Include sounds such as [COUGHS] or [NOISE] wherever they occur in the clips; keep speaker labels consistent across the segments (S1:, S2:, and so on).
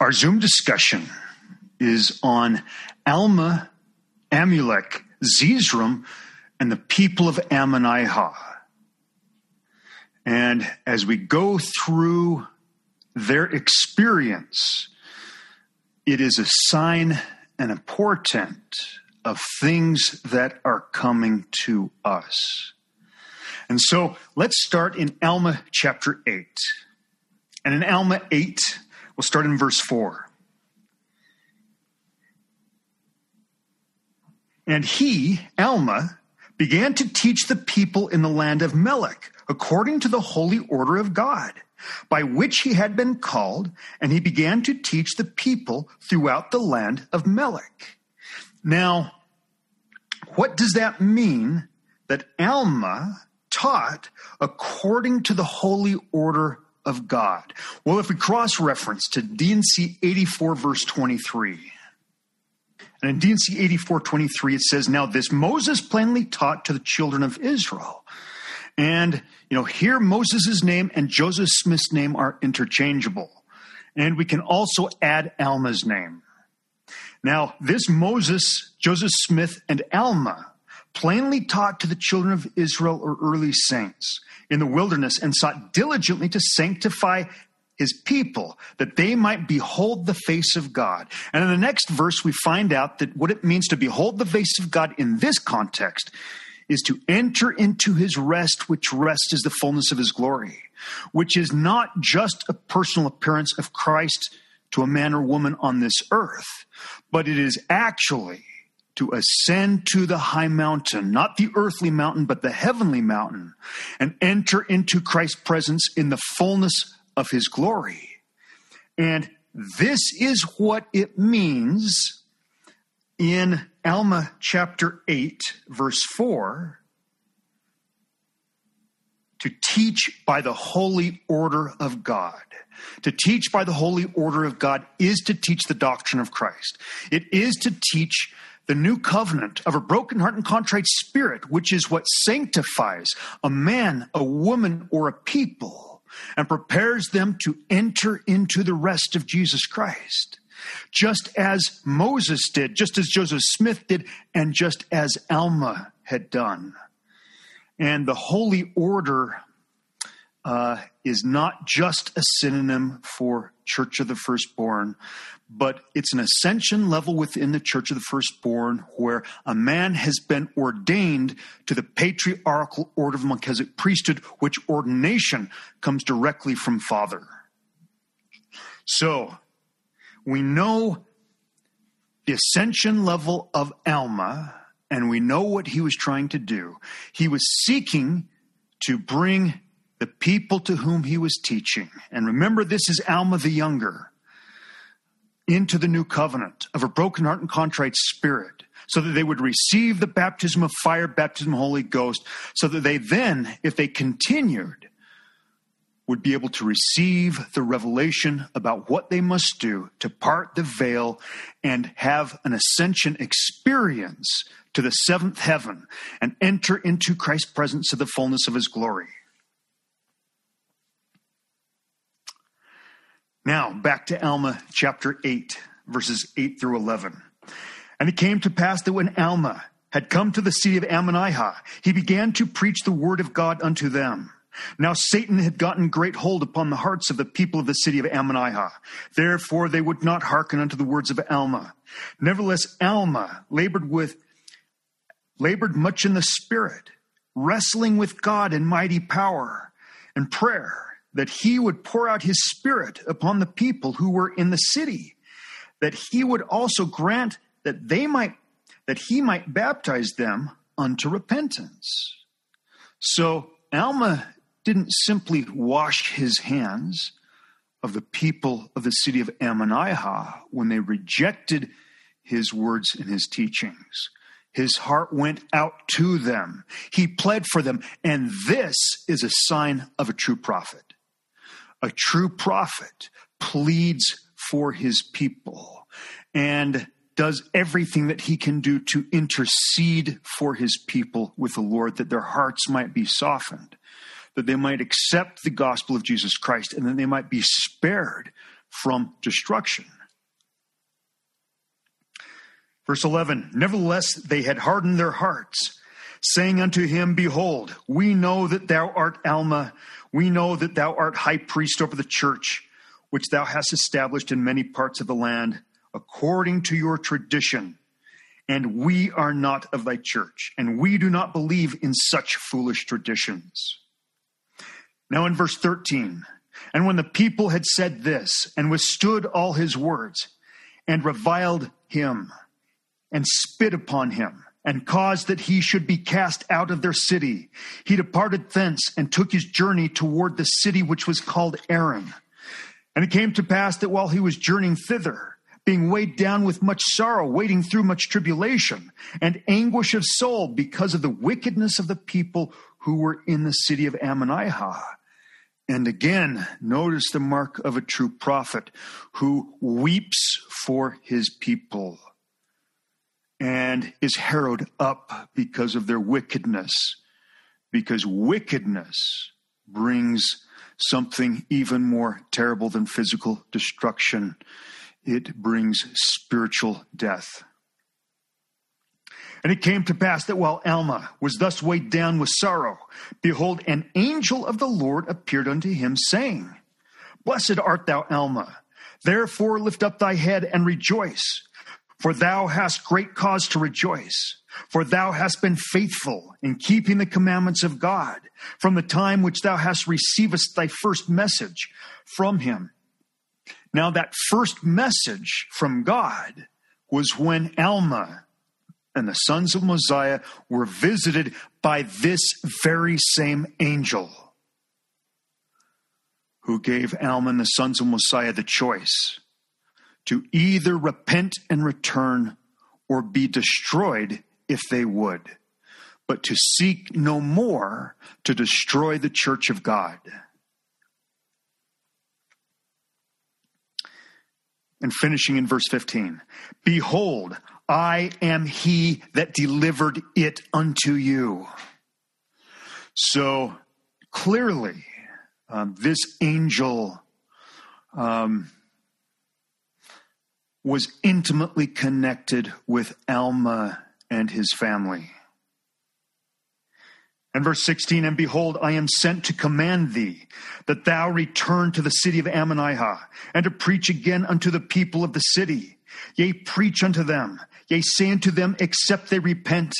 S1: Our Zoom discussion is on Alma, Amulek, Zeezrom, and the people of Ammonihah. And as we go through their experience, it is a sign and a portent of things that are coming to us. And so let's start in Alma chapter 8. And in Alma 8, we'll start in verse 4. And he, Alma, began to teach the people in the land of Melech, according to the holy order of God, by which he had been called, and he began to teach the people throughout the land of Melech. Now, what does that mean that Alma taught according to the holy order of God? Well, if we cross reference to D&C 84, verse 23, and in D&C 84, 23, it says, Now this Moses plainly taught to the children of Israel. And, you know, here Moses' name and Joseph Smith's name are interchangeable. And we can also add Alma's name. Now, this Moses, Joseph Smith, and Alma plainly taught to the children of Israel or early saints in the wilderness and sought diligently to sanctify his people that they might behold the face of God. And in the next verse, we find out that what it means to behold the face of God in this context is to enter into his rest, which rest is the fullness of his glory, which is not just a personal appearance of Christ to a man or woman on this earth, but it is actually to ascend to the high mountain, not the earthly mountain, but the heavenly mountain, and enter into Christ's presence in the fullness of his glory. And this is what it means in Alma chapter 8, verse 4 to teach by the holy order of God. To teach by the holy order of God is to teach the doctrine of Christ. It is to teach the new covenant of a broken heart and contrite spirit, which is what sanctifies a man, a woman, or a people and prepares them to enter into the rest of Jesus Christ. Just as Moses did, just as Joseph Smith did, and just as Alma had done. And the holy order uh, is not just a synonym for Church of the Firstborn, but it's an ascension level within the Church of the Firstborn where a man has been ordained to the patriarchal order of Melchizedek priesthood, which ordination comes directly from Father. So, we know the ascension level of Alma, and we know what he was trying to do. He was seeking to bring the people to whom he was teaching. And remember, this is Alma the Younger into the new covenant of a broken heart and contrite spirit so that they would receive the baptism of fire, baptism of Holy Ghost, so that they then, if they continued, would be able to receive the revelation about what they must do to part the veil and have an ascension experience to the seventh heaven and enter into Christ's presence to the fullness of his glory. Now, back to Alma chapter 8, verses 8 through 11. And it came to pass that when Alma had come to the city of Ammonihah, he began to preach the word of God unto them. Now Satan had gotten great hold upon the hearts of the people of the city of Ammonihah. Therefore they would not hearken unto the words of Alma. Nevertheless, Alma labored with, labored much in the spirit, wrestling with God in mighty power and prayer that he would pour out his spirit upon the people who were in the city, that he would also grant that they might that he might baptize them unto repentance. So Alma didn't simply wash his hands of the people of the city of Ammonihah when they rejected his words and his teachings. His heart went out to them. He pled for them. And this is a sign of a true prophet. A true prophet pleads for his people and does everything that he can do to intercede for his people with the Lord, that their hearts might be softened, that they might accept the gospel of Jesus Christ, and that they might be spared from destruction. Verse 11 Nevertheless, they had hardened their hearts, saying unto him, Behold, we know that thou art Alma, we know that thou art high priest over the church, which thou hast established in many parts of the land, according to your tradition. And we are not of thy church, and we do not believe in such foolish traditions. Now, in verse 13, and when the people had said this, and withstood all his words, and reviled him, and spit upon him, and caused that he should be cast out of their city. He departed thence and took his journey toward the city which was called Aaron. And it came to pass that while he was journeying thither, being weighed down with much sorrow, wading through much tribulation and anguish of soul because of the wickedness of the people who were in the city of Ammonihah. And again, notice the mark of a true prophet who weeps for his people and is harrowed up because of their wickedness, because wickedness brings something even more terrible than physical destruction. It brings spiritual death. And it came to pass that while Alma was thus weighed down with sorrow, behold, an angel of the Lord appeared unto him, saying, Blessed art thou, Alma. Therefore lift up thy head and rejoice for thou hast great cause to rejoice, for thou hast been faithful in keeping the commandments of God from the time which thou hast received thy first message from him. Now, that first message from God was when Alma and the sons of Mosiah were visited by this very same angel who gave Alma and the sons of Mosiah the choice to either repent and return or be destroyed if they would, but to seek no more to destroy the church of God. And finishing in verse 15 Behold, I am he that delivered it unto you. So clearly, um, this angel um, was intimately connected with Alma and his family. And verse 16, and behold, I am sent to command thee that thou return to the city of Ammonihah and to preach again unto the people of the city. Yea, preach unto them. Yea, say unto them, except they repent,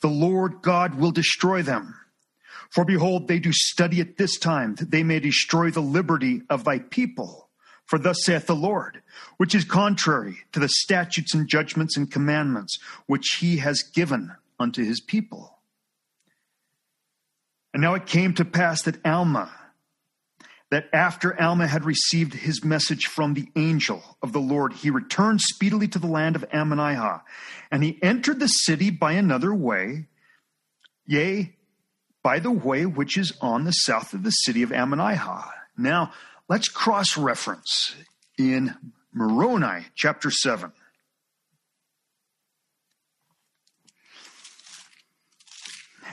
S1: the Lord God will destroy them. For behold, they do study at this time that they may destroy the liberty of thy people. For thus saith the Lord, which is contrary to the statutes and judgments and commandments which he has given unto his people. And now it came to pass that Alma, that after Alma had received his message from the angel of the Lord, he returned speedily to the land of Ammonihah, and he entered the city by another way, yea, by the way which is on the south of the city of Ammonihah. Now, Let's cross reference in Moroni chapter 7.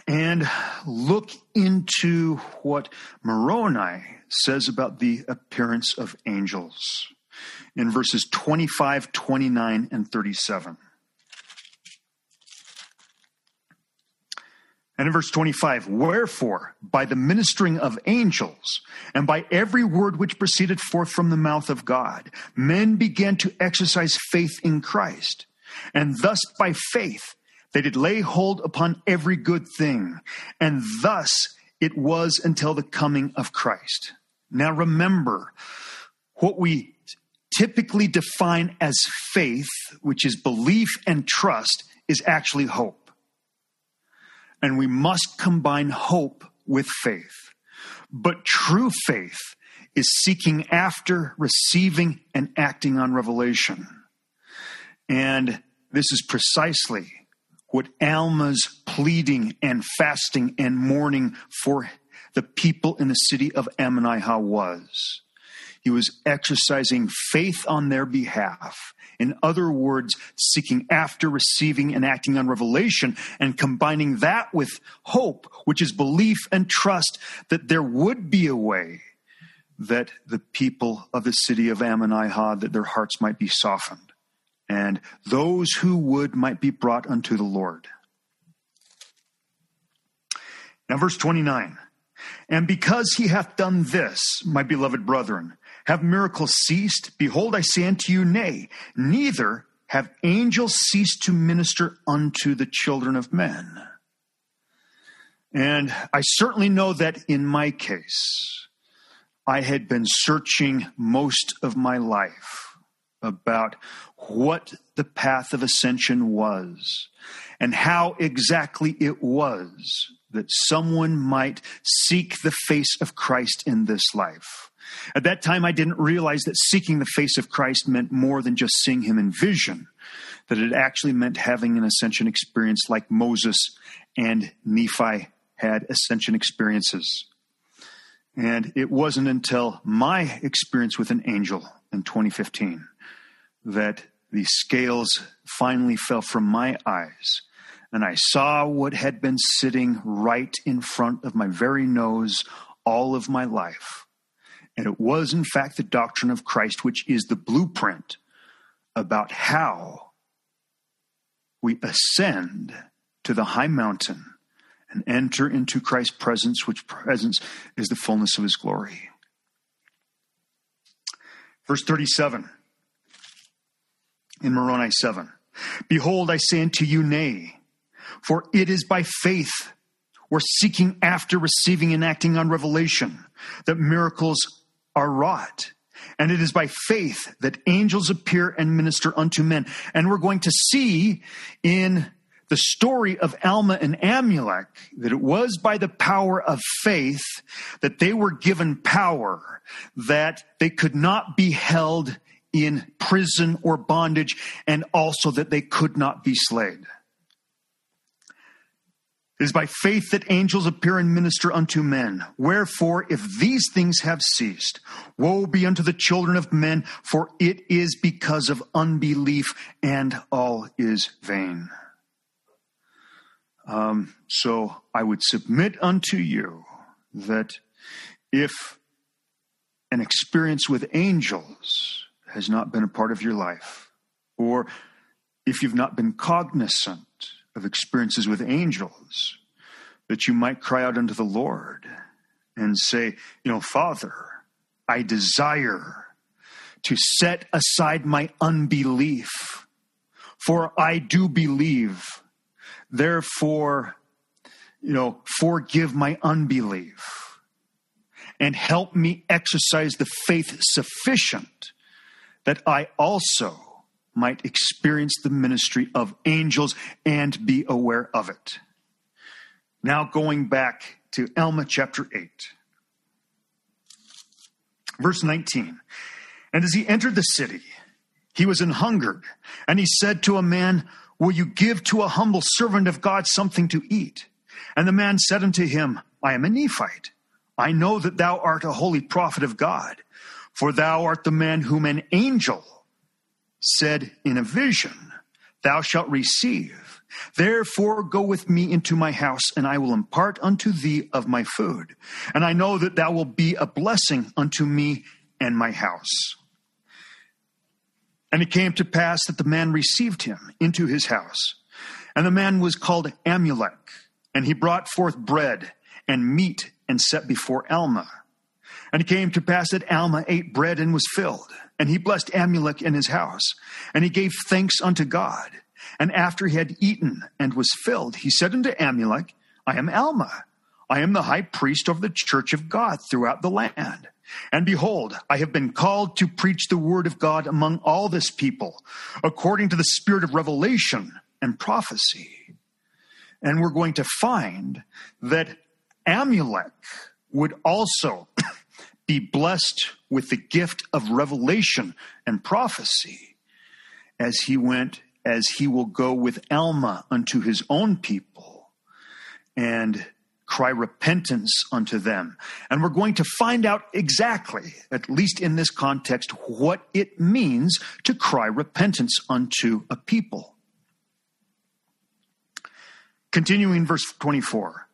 S1: And look into what Moroni says about the appearance of angels in verses 25, 29, and 37. And in verse 25, wherefore, by the ministering of angels, and by every word which proceeded forth from the mouth of God, men began to exercise faith in Christ. And thus by faith they did lay hold upon every good thing. And thus it was until the coming of Christ. Now remember, what we typically define as faith, which is belief and trust, is actually hope. And we must combine hope with faith. But true faith is seeking after, receiving, and acting on revelation. And this is precisely what Alma's pleading and fasting and mourning for the people in the city of Ammonihah was. He was exercising faith on their behalf in other words, seeking after, receiving, and acting on revelation, and combining that with hope, which is belief and trust that there would be a way that the people of the city of Ammonihah, that their hearts might be softened, and those who would might be brought unto the Lord. Now, verse 29. And because he hath done this, my beloved brethren, have miracles ceased? Behold, I say unto you, nay, neither have angels ceased to minister unto the children of men. And I certainly know that in my case, I had been searching most of my life about what the path of ascension was and how exactly it was that someone might seek the face of Christ in this life. At that time, I didn't realize that seeking the face of Christ meant more than just seeing him in vision, that it actually meant having an ascension experience like Moses and Nephi had ascension experiences. And it wasn't until my experience with an angel in 2015 that the scales finally fell from my eyes and I saw what had been sitting right in front of my very nose all of my life. And it was, in fact, the doctrine of Christ, which is the blueprint about how we ascend to the high mountain and enter into Christ's presence, which presence is the fullness of his glory. Verse 37 in Moroni 7 Behold, I say unto you, nay for it is by faith we're seeking after receiving and acting on revelation that miracles are wrought. And it is by faith that angels appear and minister unto men. And we're going to see in the story of Alma and Amulek that it was by the power of faith that they were given power that they could not be held in prison or bondage and also that they could not be slayed. It is by faith that angels appear and minister unto men. Wherefore, if these things have ceased, woe be unto the children of men, for it is because of unbelief, and all is vain. Um, so I would submit unto you that if an experience with angels has not been a part of your life, or if you've not been cognizant of experiences with angels, that you might cry out unto the Lord and say, You know, Father, I desire to set aside my unbelief, for I do believe. Therefore, you know, forgive my unbelief and help me exercise the faith sufficient that I also might experience the ministry of angels and be aware of it. Now, going back to Alma chapter 8, verse 19. And as he entered the city, he was an hungered, and he said to a man, Will you give to a humble servant of God something to eat? And the man said unto him, I am a Nephite. I know that thou art a holy prophet of God, for thou art the man whom an angel said in a vision, Thou shalt receive. Therefore go with me into my house, and I will impart unto thee of my food. And I know that thou wilt be a blessing unto me and my house. And it came to pass that the man received him into his house. And the man was called Amulek, and he brought forth bread and meat and set before Alma. And it came to pass that Alma ate bread and was filled. And he blessed Amulek in his house. And he gave thanks unto God. And after he had eaten and was filled, he said unto Amulek, I am Alma. I am the high priest of the church of God throughout the land. And behold, I have been called to preach the word of God among all this people, according to the spirit of revelation and prophecy. And we're going to find that Amulek would also be blessed with the gift of revelation and prophecy as he went, as he will go with Alma unto his own people and cry repentance unto them. And we're going to find out exactly, at least in this context, what it means to cry repentance unto a people. Continuing verse 24.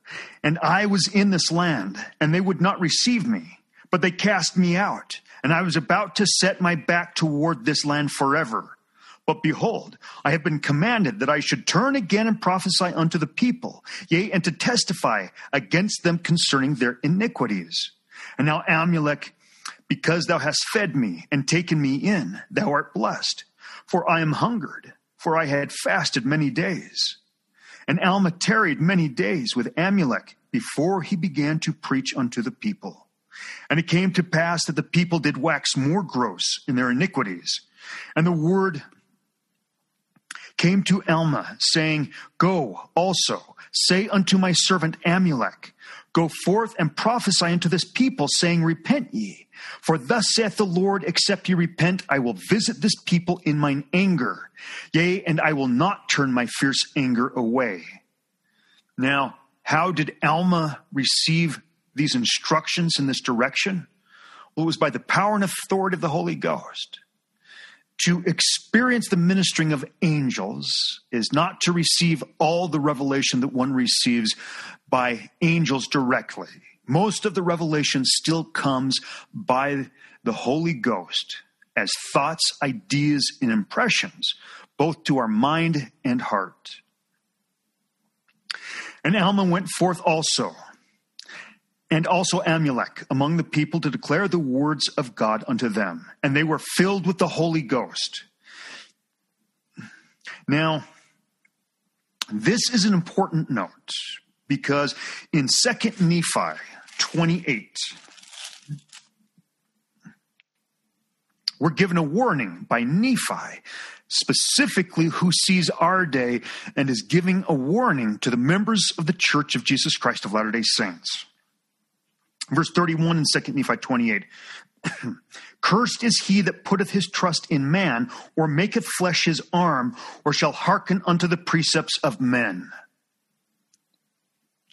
S1: And I was in this land, and they would not receive me But they cast me out, and I was about to set my back toward this land forever. But behold, I have been commanded that I should turn again and prophesy unto the people, yea, and to testify against them concerning their iniquities. And now, Amulek, because thou hast fed me and taken me in, thou art blessed. For I am hungered, for I had fasted many days. And Alma tarried many days with Amulek before he began to preach unto the people. And it came to pass that the people did wax more gross in their iniquities. And the word came to Alma, saying, Go also, say unto my servant Amulek, Go forth and prophesy unto this people, saying, Repent ye. For thus saith the Lord, except ye repent, I will visit this people in mine anger. Yea, and I will not turn my fierce anger away. Now, how did Alma receive these instructions in this direction? Well, it was by the power and authority of the Holy Ghost. To experience the ministering of angels is not to receive all the revelation that one receives by angels directly. Most of the revelation still comes by the Holy Ghost as thoughts, ideas, and impressions, both to our mind and heart. And Alma went forth also, and also Amulek among the people to declare the words of God unto them. And they were filled with the Holy Ghost. Now, this is an important note because in 2nd Nephi 28, we're given a warning by Nephi specifically who sees our day and is giving a warning to the members of the Church of Jesus Christ of Latter day Saints. Verse 31 in 2 Nephi 28. [CLEARS THROAT] Cursed is he that putteth his trust in man, or maketh flesh his arm, or shall hearken unto the precepts of men.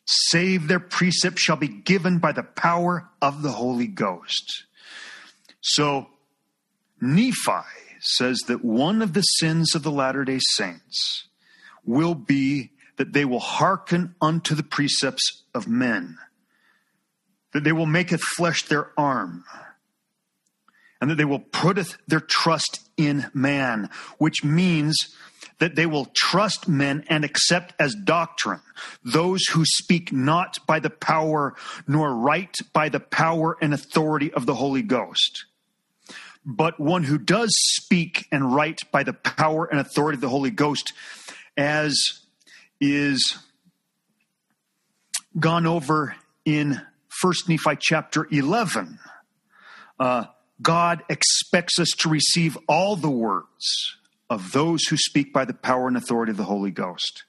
S1: Save their precepts shall be given by the power of the Holy Ghost. So, Nephi says that one of the sins of the Latter day Saints will be that they will hearken unto the precepts of men, that they will maketh flesh their arm, and that they will putteth their trust in man, which means that they will trust men and accept as doctrine those who speak not by the power nor write by the power and authority of the Holy Ghost but one who does speak and write by the power and authority of the Holy Ghost, as is gone over in First Nephi chapter 11. Uh, God expects us to receive all the words of those who speak by the power and authority of the Holy Ghost.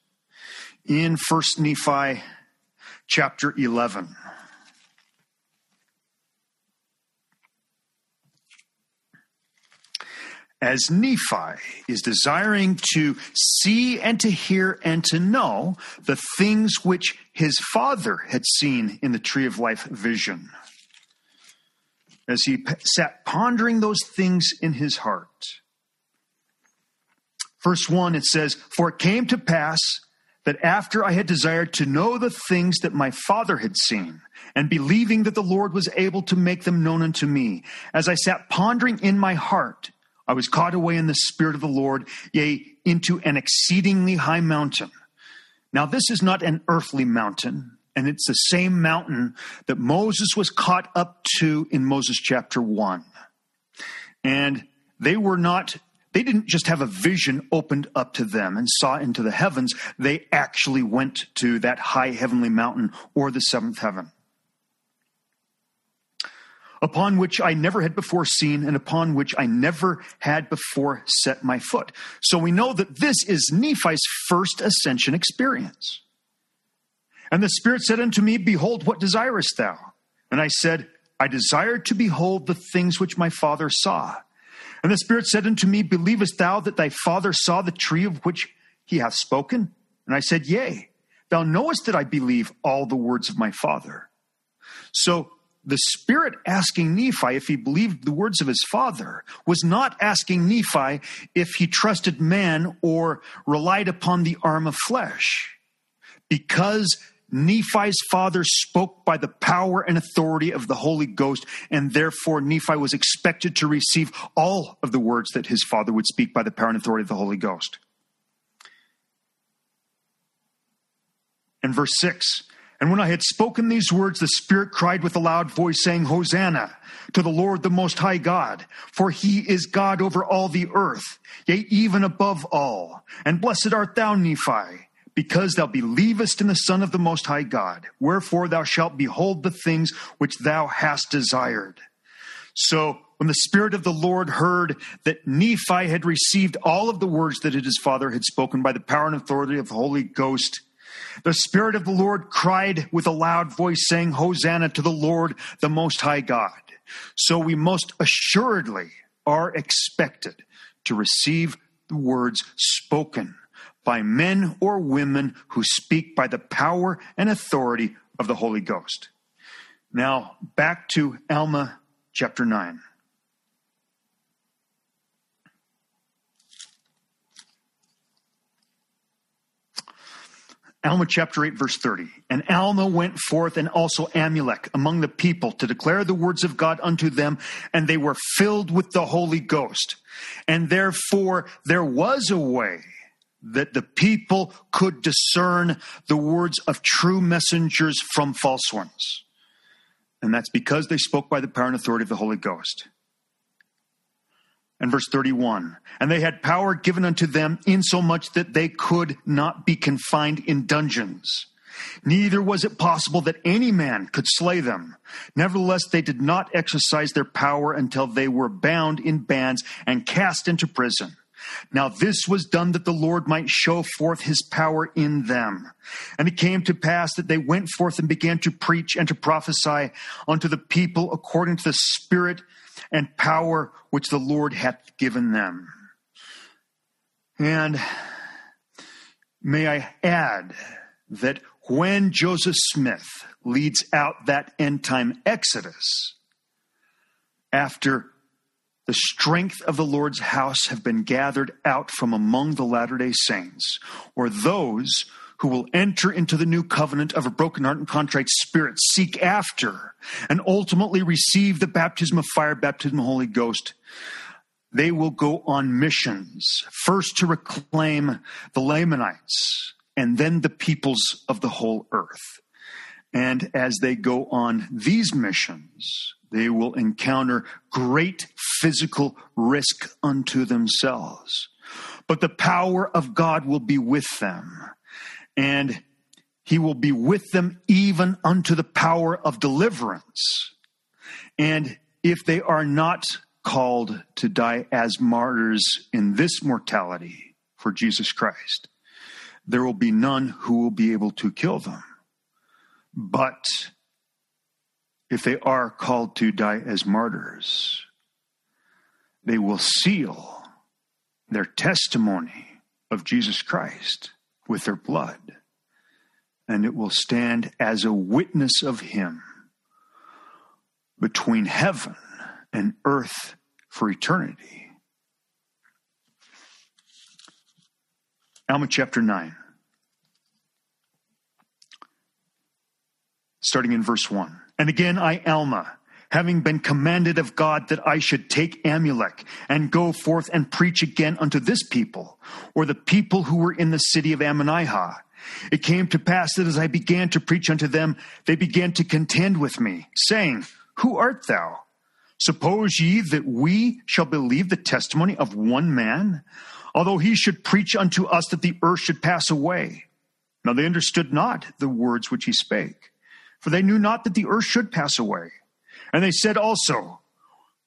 S1: In First Nephi chapter 11. As Nephi is desiring to see and to hear and to know the things which his father had seen in the tree of life vision. As he sat pondering those things in his heart. Verse 1, it says, For it came to pass that after I had desired to know the things that my father had seen, and believing that the Lord was able to make them known unto me, as I sat pondering in my heart, I was caught away in the Spirit of the Lord, yea, into an exceedingly high mountain. Now, this is not an earthly mountain, and it's the same mountain that Moses was caught up to in Moses chapter 1. And they were not, they didn't just have a vision opened up to them and saw into the heavens. They actually went to that high heavenly mountain or the seventh heaven upon which I never had before seen and upon which I never had before set my foot. So we know that this is Nephi's first ascension experience. And the Spirit said unto me, Behold, what desirest thou? And I said, I desire to behold the things which my father saw. And the Spirit said unto me, Believest thou that thy father saw the tree of which he hath spoken? And I said, Yea, thou knowest that I believe all the words of my father. So the Spirit asking Nephi if he believed the words of his father was not asking Nephi if he trusted man or relied upon the arm of flesh. Because Nephi's father spoke by the power and authority of the Holy Ghost, and therefore Nephi was expected to receive all of the words that his father would speak by the power and authority of the Holy Ghost. And verse 6 And when I had spoken these words, the Spirit cried with a loud voice, saying, Hosanna to the Lord, the Most High God, for he is God over all the earth, yea, even above all. And blessed art thou, Nephi because thou believest in the Son of the Most High God. Wherefore thou shalt behold the things which thou hast desired. So when the Spirit of the Lord heard that Nephi had received all of the words that his father had spoken by the power and authority of the Holy Ghost, the Spirit of the Lord cried with a loud voice, saying, Hosanna to the Lord, the Most High God. So we most assuredly are expected to receive the words spoken by men or women who speak by the power and authority of the Holy Ghost. Now, back to Alma chapter 9. Alma chapter 8, verse 30. And Alma went forth and also Amulek among the people to declare the words of God unto them, and they were filled with the Holy Ghost. And therefore there was a way that the people could discern the words of true messengers from false ones. And that's because they spoke by the power and authority of the Holy Ghost. And verse 31 And they had power given unto them, insomuch that they could not be confined in dungeons. Neither was it possible that any man could slay them. Nevertheless, they did not exercise their power until they were bound in bands and cast into prison. Now this was done that the Lord might show forth his power in them. And it came to pass that they went forth and began to preach and to prophesy unto the people according to the spirit and power which the Lord hath given them. And may I add that when Joseph Smith leads out that end time exodus, after the strength of the Lord's house have been gathered out from among the Latter day Saints, or those who will enter into the new covenant of a broken heart and contrite spirit, seek after, and ultimately receive the baptism of fire, baptism of Holy Ghost. They will go on missions, first to reclaim the Lamanites, and then the peoples of the whole earth. And as they go on these missions, they will encounter great physical risk unto themselves. But the power of God will be with them, and He will be with them even unto the power of deliverance. And if they are not called to die as martyrs in this mortality for Jesus Christ, there will be none who will be able to kill them. But if they are called to die as martyrs, they will seal their testimony of Jesus Christ with their blood, and it will stand as a witness of Him between heaven and earth for eternity. Alma chapter 9, starting in verse 1. And again, I, Alma, having been commanded of God that I should take Amulek and go forth and preach again unto this people, or the people who were in the city of Ammonihah. It came to pass that as I began to preach unto them, they began to contend with me, saying, Who art thou? Suppose ye that we shall believe the testimony of one man, although he should preach unto us that the earth should pass away? Now they understood not the words which he spake for they knew not that the earth should pass away. And they said also,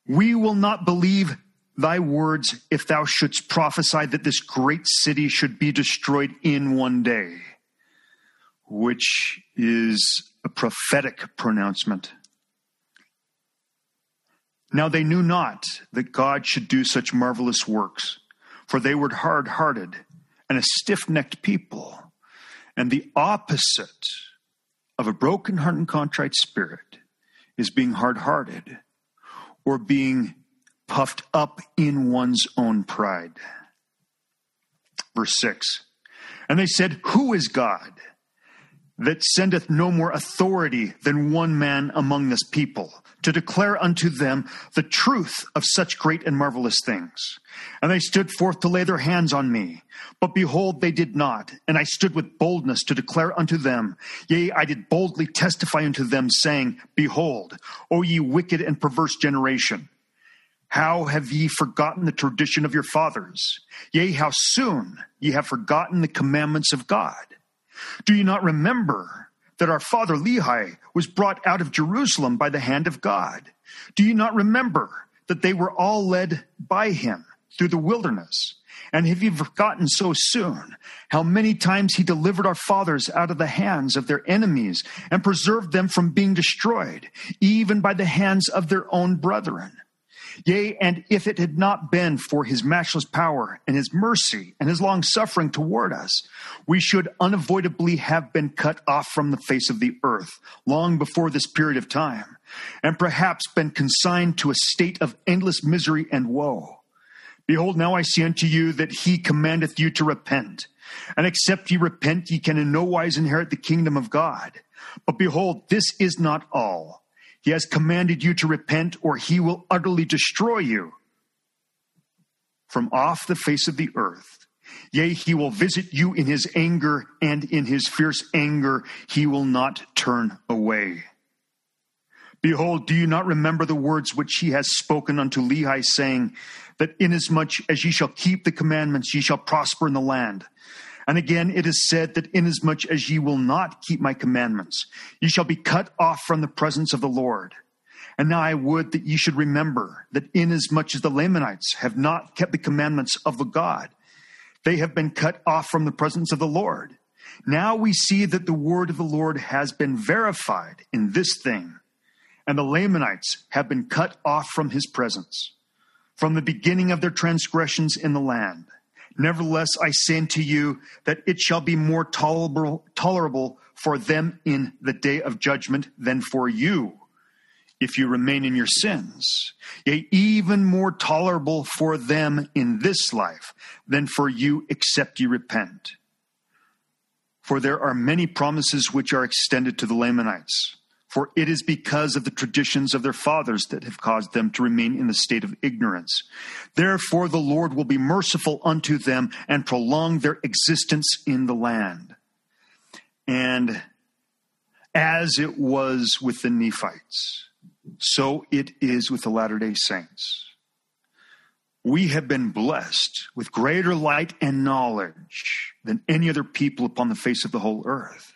S1: We will not believe thy words if thou shouldst prophesy that this great city should be destroyed in one day, which is a prophetic pronouncement. Now they knew not that God should do such marvelous works, for they were hard hearted and a stiff necked people. And the opposite of a broken heart and contrite spirit is being hard hearted or being puffed up in one's own pride. Verse 6 And they said, Who is God? that sendeth no more authority than one man among this people, to declare unto them the truth of such great and marvelous things. And they stood forth to lay their hands on me. But behold, they did not. And I stood with boldness to declare unto them, yea, I did boldly testify unto them, saying, Behold, O ye wicked and perverse generation, how have ye forgotten the tradition of your fathers? Yea, how soon ye have forgotten the commandments of God? Do you not remember that our father Lehi was brought out of Jerusalem by the hand of God? Do you not remember that they were all led by him through the wilderness? And have you forgotten so soon how many times he delivered our fathers out of the hands of their enemies and preserved them from being destroyed, even by the hands of their own brethren? Yea, and if it had not been for his matchless power and his mercy and his long suffering toward us, we should unavoidably have been cut off from the face of the earth long before this period of time, and perhaps been consigned to a state of endless misery and woe. Behold, now I say unto you that he commandeth you to repent. And except ye repent, ye can in no wise inherit the kingdom of God. But behold, this is not all. He has commanded you to repent, or he will utterly destroy you from off the face of the earth. Yea, he will visit you in his anger, and in his fierce anger he will not turn away. Behold, do you not remember the words which he has spoken unto Lehi, saying, That inasmuch as ye shall keep the commandments, ye shall prosper in the land? And again, it is said that inasmuch as ye will not keep my commandments, ye shall be cut off from the presence of the Lord. And now I would that ye should remember that inasmuch as the Lamanites have not kept the commandments of the God, they have been cut off from the presence of the Lord. Now we see that the word of the Lord has been verified in this thing, and the Lamanites have been cut off from his presence from the beginning of their transgressions in the land. Nevertheless, I say unto you that it shall be more tolerable, tolerable for them in the day of judgment than for you if you remain in your sins. Yea, even more tolerable for them in this life than for you except you repent. For there are many promises which are extended to the Lamanites for it is because of the traditions of their fathers that have caused them to remain in the state of ignorance. Therefore, the Lord will be merciful unto them and prolong their existence in the land. And as it was with the Nephites, so it is with the Latter day Saints. We have been blessed with greater light and knowledge than any other people upon the face of the whole earth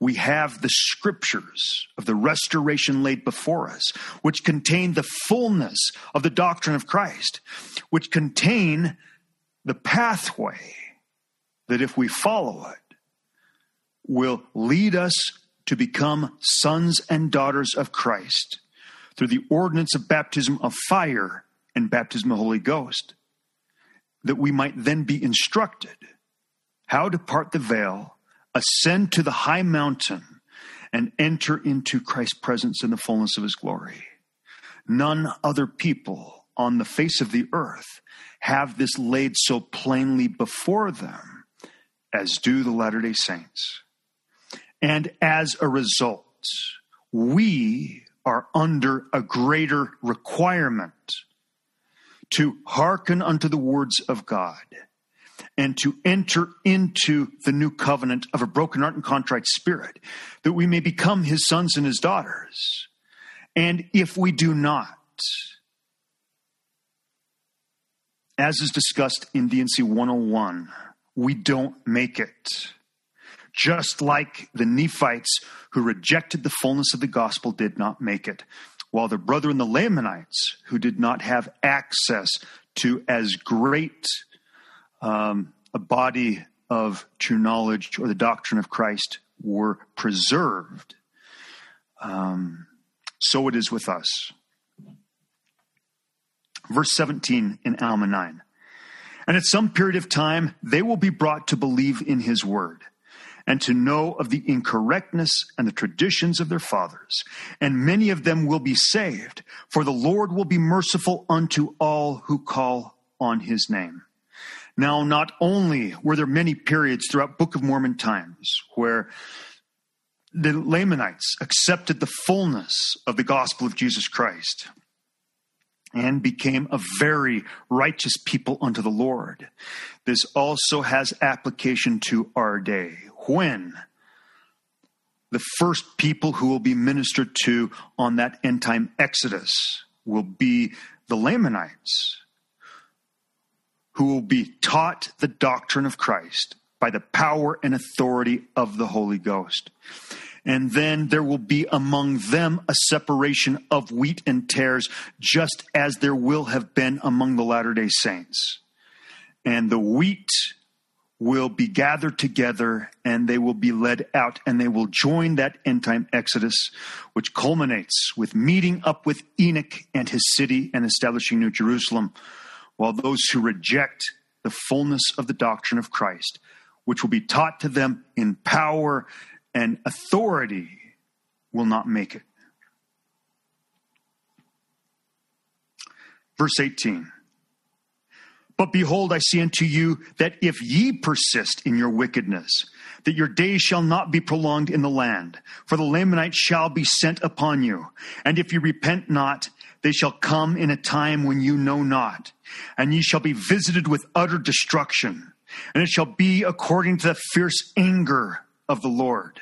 S1: we have the scriptures of the restoration laid before us, which contain the fullness of the doctrine of Christ, which contain the pathway that if we follow it, will lead us to become sons and daughters of Christ through the ordinance of baptism of fire and baptism of the Holy Ghost, that we might then be instructed how to part the veil ascend to the high mountain and enter into Christ's presence in the fullness of his glory. None other people on the face of the earth have this laid so plainly before them as do the Latter day Saints. And as a result, we are under a greater requirement to hearken unto the words of God and to enter into the new covenant of a broken heart and contrite spirit, that we may become his sons and his daughters. And if we do not, as is discussed in D&C 101, we don't make it. Just like the Nephites who rejected the fullness of the gospel did not make it, while the brethren the Lamanites who did not have access to as great um, a body of true knowledge or the doctrine of Christ were preserved. Um, so it is with us. Verse 17 in Alma 9. And at some period of time, they will be brought to believe in his word and to know of the incorrectness and the traditions of their fathers. And many of them will be saved, for the Lord will be merciful unto all who call on his name. Now, not only were there many periods throughout Book of Mormon times where the Lamanites accepted the fullness of the gospel of Jesus Christ and became a very righteous people unto the Lord. This also has application to our day when the first people who will be ministered to on that end time exodus will be the Lamanites, who will be taught the doctrine of Christ by the power and authority of the Holy Ghost. And then there will be among them a separation of wheat and tares, just as there will have been among the Latter day Saints. And the wheat will be gathered together and they will be led out and they will join that end time exodus, which culminates with meeting up with Enoch and his city and establishing New Jerusalem, while those who reject the fullness of the doctrine of Christ, which will be taught to them in power and authority, will not make it. Verse 18. But behold, I say unto you that if ye persist in your wickedness, that your days shall not be prolonged in the land, for the Lamanites shall be sent upon you. And if you repent not, they shall come in a time when you know not, and ye shall be visited with utter destruction. And it shall be according to the fierce anger of the Lord.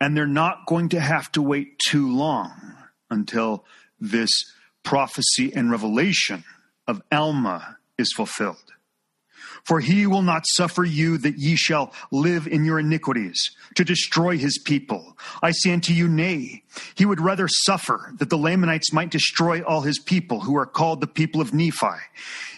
S1: And they're not going to have to wait too long until this prophecy and revelation of Alma is fulfilled. For he will not suffer you that ye shall live in your iniquities to destroy his people. I say unto you, nay, he would rather suffer that the Lamanites might destroy all his people who are called the people of Nephi,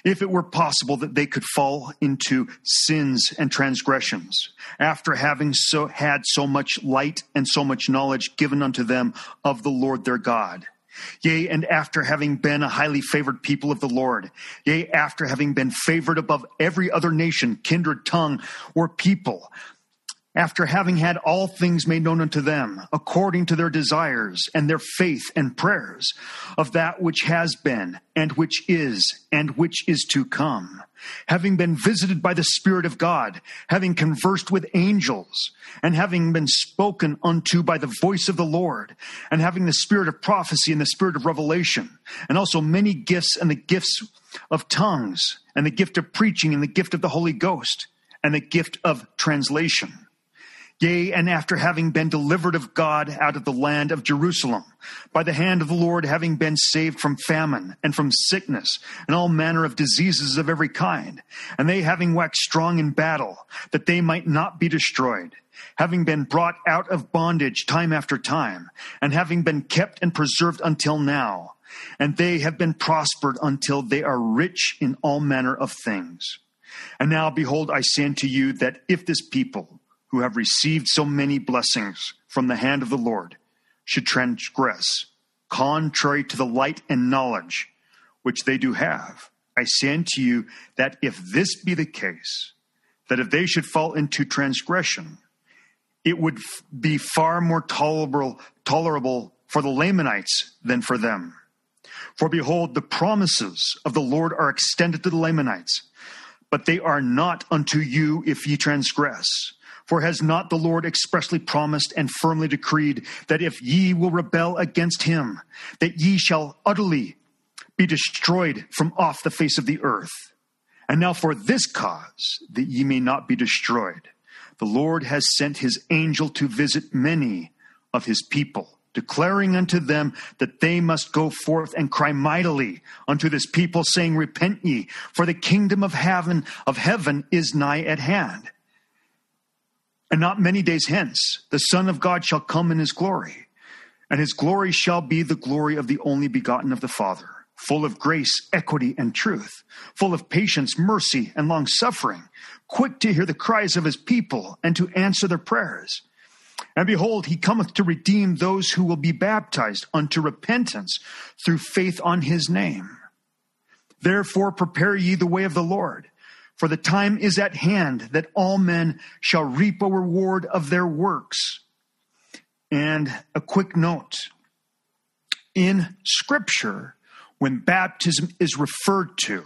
S1: if it were possible that they could fall into sins and transgressions after having so had so much light and so much knowledge given unto them of the Lord their God. Yea, and after having been a highly favored people of the Lord, yea, after having been favored above every other nation, kindred, tongue, or people, after having had all things made known unto them, according to their desires and their faith and prayers, of that which has been, and which is, and which is to come, having been visited by the Spirit of God, having conversed with angels, and having been spoken unto by the voice of the Lord, and having the spirit of prophecy and the spirit of revelation, and also many gifts and the gifts of tongues, and the gift of preaching, and the gift of the Holy Ghost, and the gift of translation Yea, and after having been delivered of God out of the land of Jerusalem, by the hand of the Lord having been saved from famine and from sickness and all manner of diseases of every kind, and they having waxed strong in battle, that they might not be destroyed, having been brought out of bondage time after time, and having been kept and preserved until now, and they have been prospered until they are rich in all manner of things. And now, behold, I say unto you that if this people, who have received so many blessings from the hand of the Lord should transgress, contrary to the light and knowledge which they do have. I say unto you that if this be the case, that if they should fall into transgression, it would be far more tolerable, tolerable for the Lamanites than for them. For behold, the promises of the Lord are extended to the Lamanites, but they are not unto you if ye transgress. For has not the Lord expressly promised and firmly decreed that if ye will rebel against him, that ye shall utterly be destroyed from off the face of the earth? And now for this cause, that ye may not be destroyed, the Lord has sent his angel to visit many of his people, declaring unto them that they must go forth and cry mightily unto this people, saying, Repent ye, for the kingdom of heaven of heaven is nigh at hand. And not many days hence, the Son of God shall come in his glory, and his glory shall be the glory of the only begotten of the Father, full of grace, equity, and truth, full of patience, mercy, and long suffering, quick to hear the cries of his people and to answer their prayers. And behold, he cometh to redeem those who will be baptized unto repentance through faith on his name. Therefore, prepare ye the way of the Lord for the time is at hand that all men shall reap a reward of their works. And a quick note in Scripture, when baptism is referred to,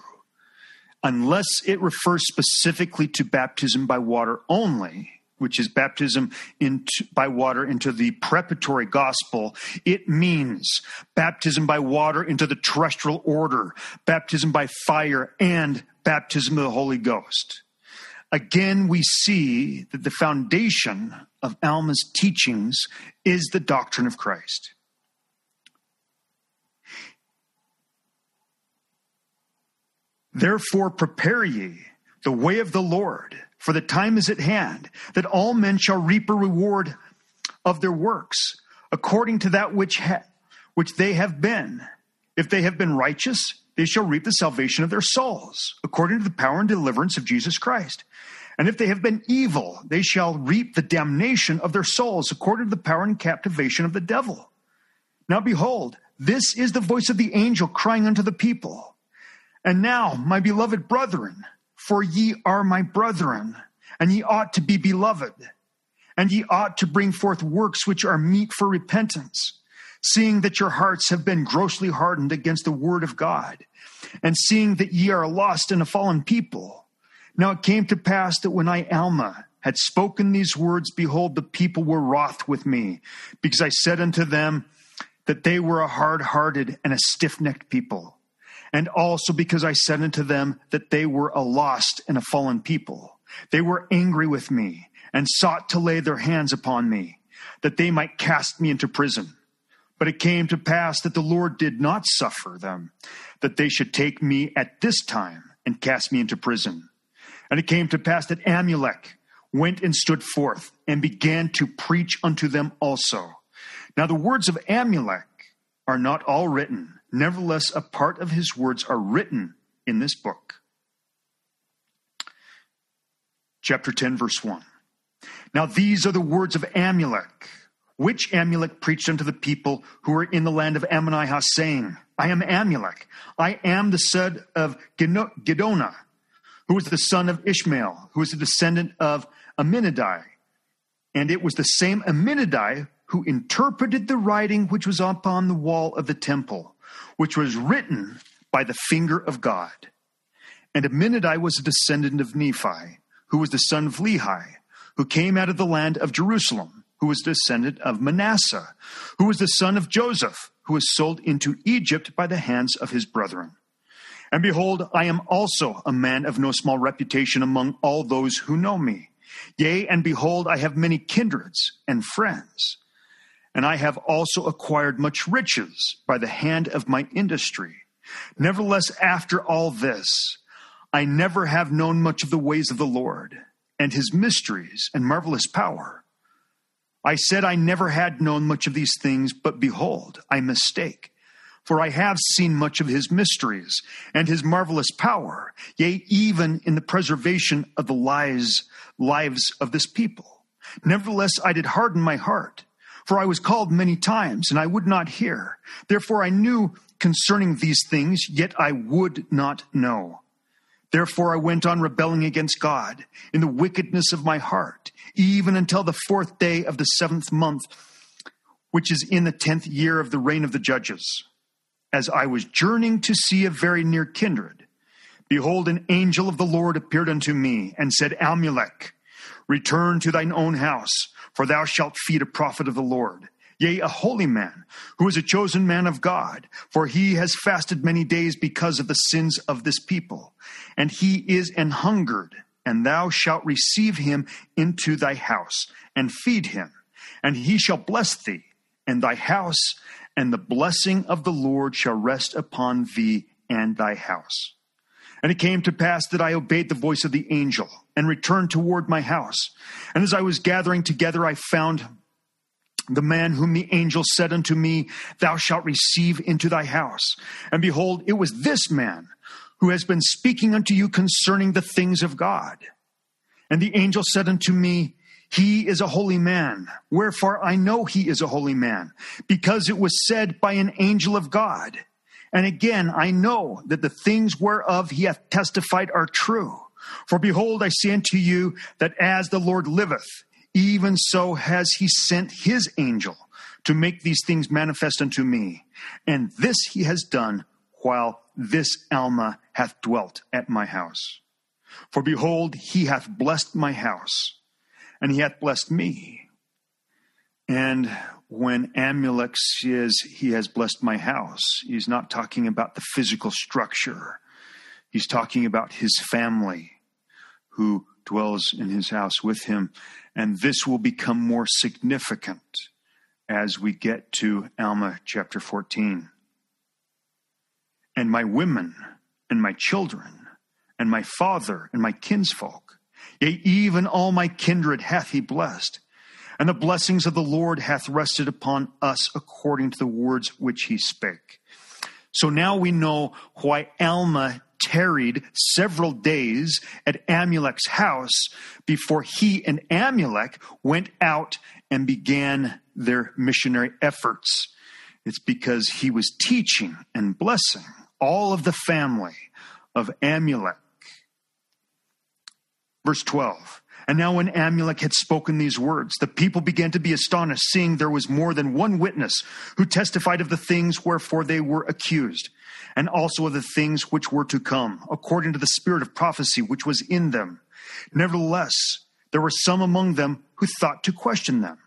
S1: unless it refers specifically to baptism by water only, which is baptism into, by water into the preparatory gospel, it means baptism by water into the terrestrial order, baptism by fire, and baptism of the Holy Ghost. Again, we see that the foundation of Alma's teachings is the doctrine of Christ. Therefore, prepare ye the way of the Lord, for the time is at hand, that all men shall reap a reward of their works, according to that which, ha- which they have been. If they have been righteous, they shall reap the salvation of their souls, according to the power and deliverance of Jesus Christ. And if they have been evil, they shall reap the damnation of their souls, according to the power and captivation of the devil. Now behold, this is the voice of the angel crying unto the people and now, my beloved brethren, for ye are my brethren, and ye ought to be beloved, and ye ought to bring forth works which are meet for repentance, seeing that your hearts have been grossly hardened against the word of God, and seeing that ye are a lost in a fallen people. Now it came to pass that when I, Alma, had spoken these words, behold, the people were wroth with me, because I said unto them that they were a hard hearted and a stiff necked people and also because I said unto them that they were a lost and a fallen people. They were angry with me and sought to lay their hands upon me, that they might cast me into prison. But it came to pass that the Lord did not suffer them, that they should take me at this time and cast me into prison. And it came to pass that Amulek went and stood forth and began to preach unto them also. Now the words of Amulek are not all written Nevertheless, a part of his words are written in this book. Chapter 10, verse 1. Now these are the words of Amulek, which Amulek preached unto the people who were in the land of Ammonihah, saying, I am Amulek. I am the son of Giddonah, who was the son of Ishmael, who was a descendant of Aminadi. And it was the same Aminadi who interpreted the writing which was upon the wall of the temple which was written by the finger of God. And Aminadi was a descendant of Nephi, who was the son of Lehi, who came out of the land of Jerusalem, who was descendant of Manasseh, who was the son of Joseph, who was sold into Egypt by the hands of his brethren. And behold, I am also a man of no small reputation among all those who know me. Yea, and behold, I have many kindreds and friends and I have also acquired much riches by the hand of my industry. Nevertheless, after all this, I never have known much of the ways of the Lord and his mysteries and marvelous power. I said I never had known much of these things, but behold, I mistake. For I have seen much of his mysteries and his marvelous power, yea, even in the preservation of the lives, lives of this people. Nevertheless, I did harden my heart for I was called many times, and I would not hear. Therefore I knew concerning these things, yet I would not know. Therefore I went on rebelling against God in the wickedness of my heart, even until the fourth day of the seventh month, which is in the tenth year of the reign of the judges. As I was journeying to see a very near kindred, behold, an angel of the Lord appeared unto me and said, Amulek, return to thine own house for thou shalt feed a prophet of the Lord, yea, a holy man, who is a chosen man of God, for he has fasted many days because of the sins of this people. And he is an hungered, and thou shalt receive him into thy house, and feed him, and he shall bless thee, and thy house, and the blessing of the Lord shall rest upon thee and thy house. And it came to pass that I obeyed the voice of the angel and returned toward my house. And as I was gathering together, I found the man whom the angel said unto me, Thou shalt receive into thy house. And behold, it was this man who has been speaking unto you concerning the things of God. And the angel said unto me, He is a holy man. Wherefore I know he is a holy man, because it was said by an angel of God. And again, I know that the things whereof he hath testified are true. For behold, I say unto you that as the Lord liveth, even so has he sent his angel to make these things manifest unto me. And this he has done while this Alma hath dwelt at my house. For behold, he hath blessed my house. and he hath blessed me. And when Amulek says he has blessed my house, he's not talking about the physical structure. He's talking about his family who dwells in his house with him. And this will become more significant as we get to Alma chapter 14. And my women and my children and my father and my kinsfolk, yea, even all my kindred hath he blessed and the blessings of the Lord hath rested upon us according to the words which he spake. So now we know why Alma tarried several days at Amulek's house before he and Amulek went out and began their missionary efforts. It's because he was teaching and blessing all of the family of Amulek. Verse 12. And now, when Amulek had spoken these words, the people began to be astonished, seeing there was more than one witness who testified of the things wherefore they were accused, and also of the things which were to come, according to the spirit of prophecy which was in them. Nevertheless, there were some among them who thought to question them,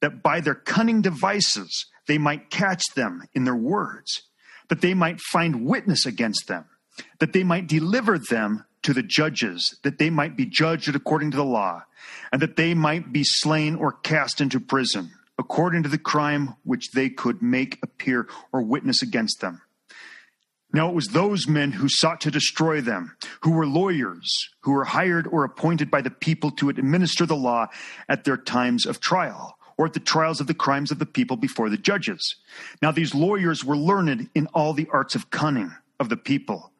S1: that by their cunning devices they might catch them in their words, that they might find witness against them, that they might deliver them to the judges, that they might be judged according to the law, and that they might be slain or cast into prison, according to the crime which they could make appear or witness against them. Now it was those men who sought to destroy them, who were lawyers, who were hired or appointed by the people to administer the law at their times of trial, or at the trials of the crimes of the people before the judges. Now these lawyers were learned in all the arts of cunning of the people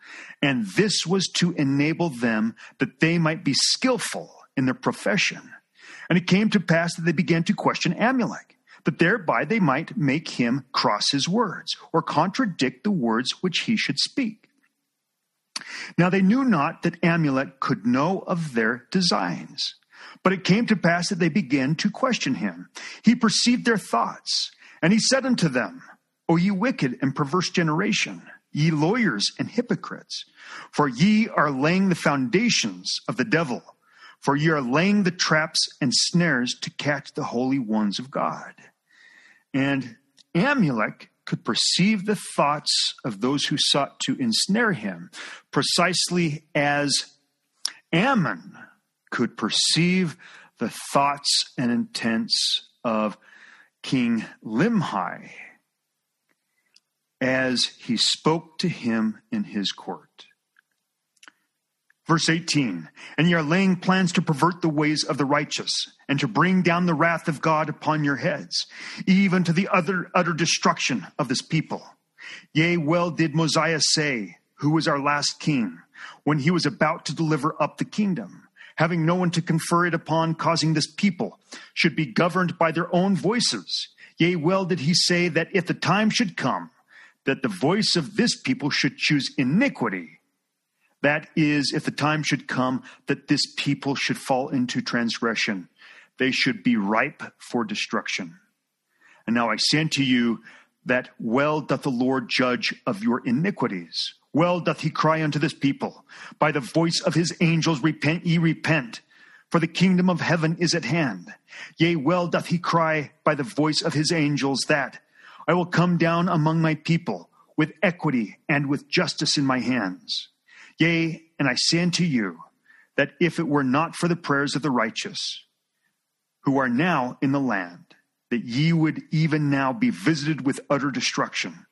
S1: and this was to enable them that they might be skillful in their profession. And it came to pass that they began to question Amulek, that thereby they might make him cross his words or contradict the words which he should speak. Now they knew not that Amulek could know of their designs. But it came to pass that they began to question him. He perceived their thoughts, and he said unto them, O ye wicked and perverse generation, ye lawyers and hypocrites, for ye are laying the foundations of the devil, for ye are laying the traps and snares to catch the holy ones of God. And Amulek could perceive the thoughts of those who sought to ensnare him, precisely as Ammon could perceive the thoughts and intents of King Limhi as he spoke to him in his court. Verse 18, and ye are laying plans to pervert the ways of the righteous, and to bring down the wrath of God upon your heads, even to the utter, utter destruction of this people. Yea, well did Mosiah say, who was our last king, when he was about to deliver up the kingdom, having no one to confer it upon, causing this people should be governed by their own voices. Yea, well did he say that if the time should come, that the voice of this people should choose iniquity. That is, if the time should come that this people should fall into transgression, they should be ripe for destruction. And now I say unto you that well doth the Lord judge of your iniquities. Well doth he cry unto this people, by the voice of his angels, repent ye, repent, for the kingdom of heaven is at hand. Yea, well doth he cry by the voice of his angels that I will come down among my people with equity and with justice in my hands. Yea, and I say unto you that if it were not for the prayers of the righteous, who are now in the land, that ye would even now be visited with utter destruction,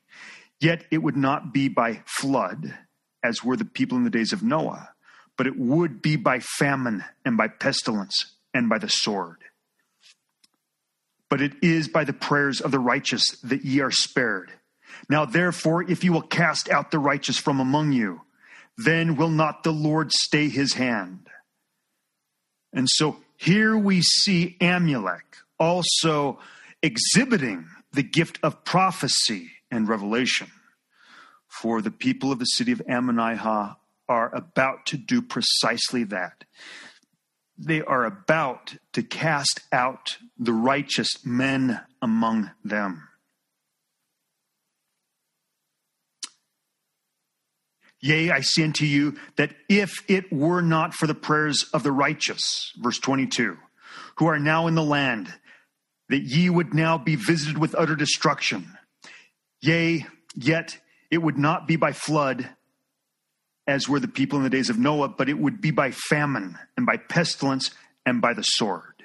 S1: yet it would not be by flood, as were the people in the days of Noah, but it would be by famine and by pestilence and by the sword but it is by the prayers of the righteous that ye are spared. Now, therefore, if you will cast out the righteous from among you, then will not the Lord stay his hand. And so here we see Amulek also exhibiting the gift of prophecy and revelation. For the people of the city of Ammonihah are about to do precisely that they are about to cast out the righteous men among them. Yea, I say unto you that if it were not for the prayers of the righteous, verse 22, who are now in the land, that ye would now be visited with utter destruction. Yea, yet it would not be by flood, as were the people in the days of Noah, but it would be by famine and by pestilence and by the sword.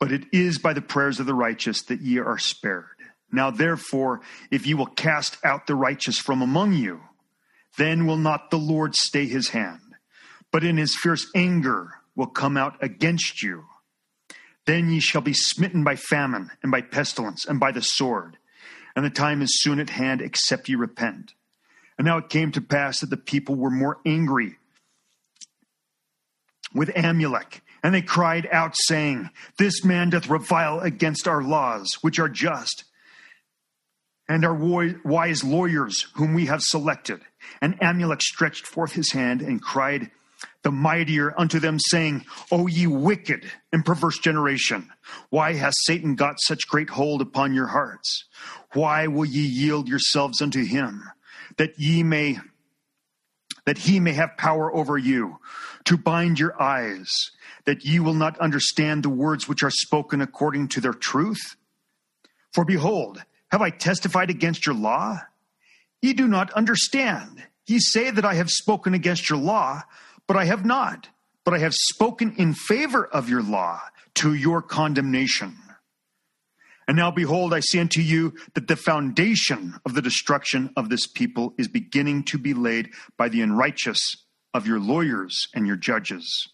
S1: But it is by the prayers of the righteous that ye are spared. Now, therefore, if ye will cast out the righteous from among you, then will not the Lord stay his hand, but in his fierce anger will come out against you. Then ye shall be smitten by famine and by pestilence and by the sword, and the time is soon at hand, except ye repent. And now it came to pass that the people were more angry with Amulek, and they cried out, saying, This man doth revile against our laws, which are just, and our wise lawyers, whom we have selected. And Amulek stretched forth his hand and cried, the mightier unto them, saying, O ye wicked and perverse generation, why has Satan got such great hold upon your hearts? Why will ye yield yourselves unto him, that ye may that he may have power over you, to bind your eyes, that ye will not understand the words which are spoken according to their truth? For behold, have I testified against your law? Ye do not understand. Ye say that I have spoken against your law, but I have not. But I have spoken in favor of your law to your condemnation. And now behold, I say unto you that the foundation of the destruction of this people is beginning to be laid by the unrighteous of your lawyers and your judges.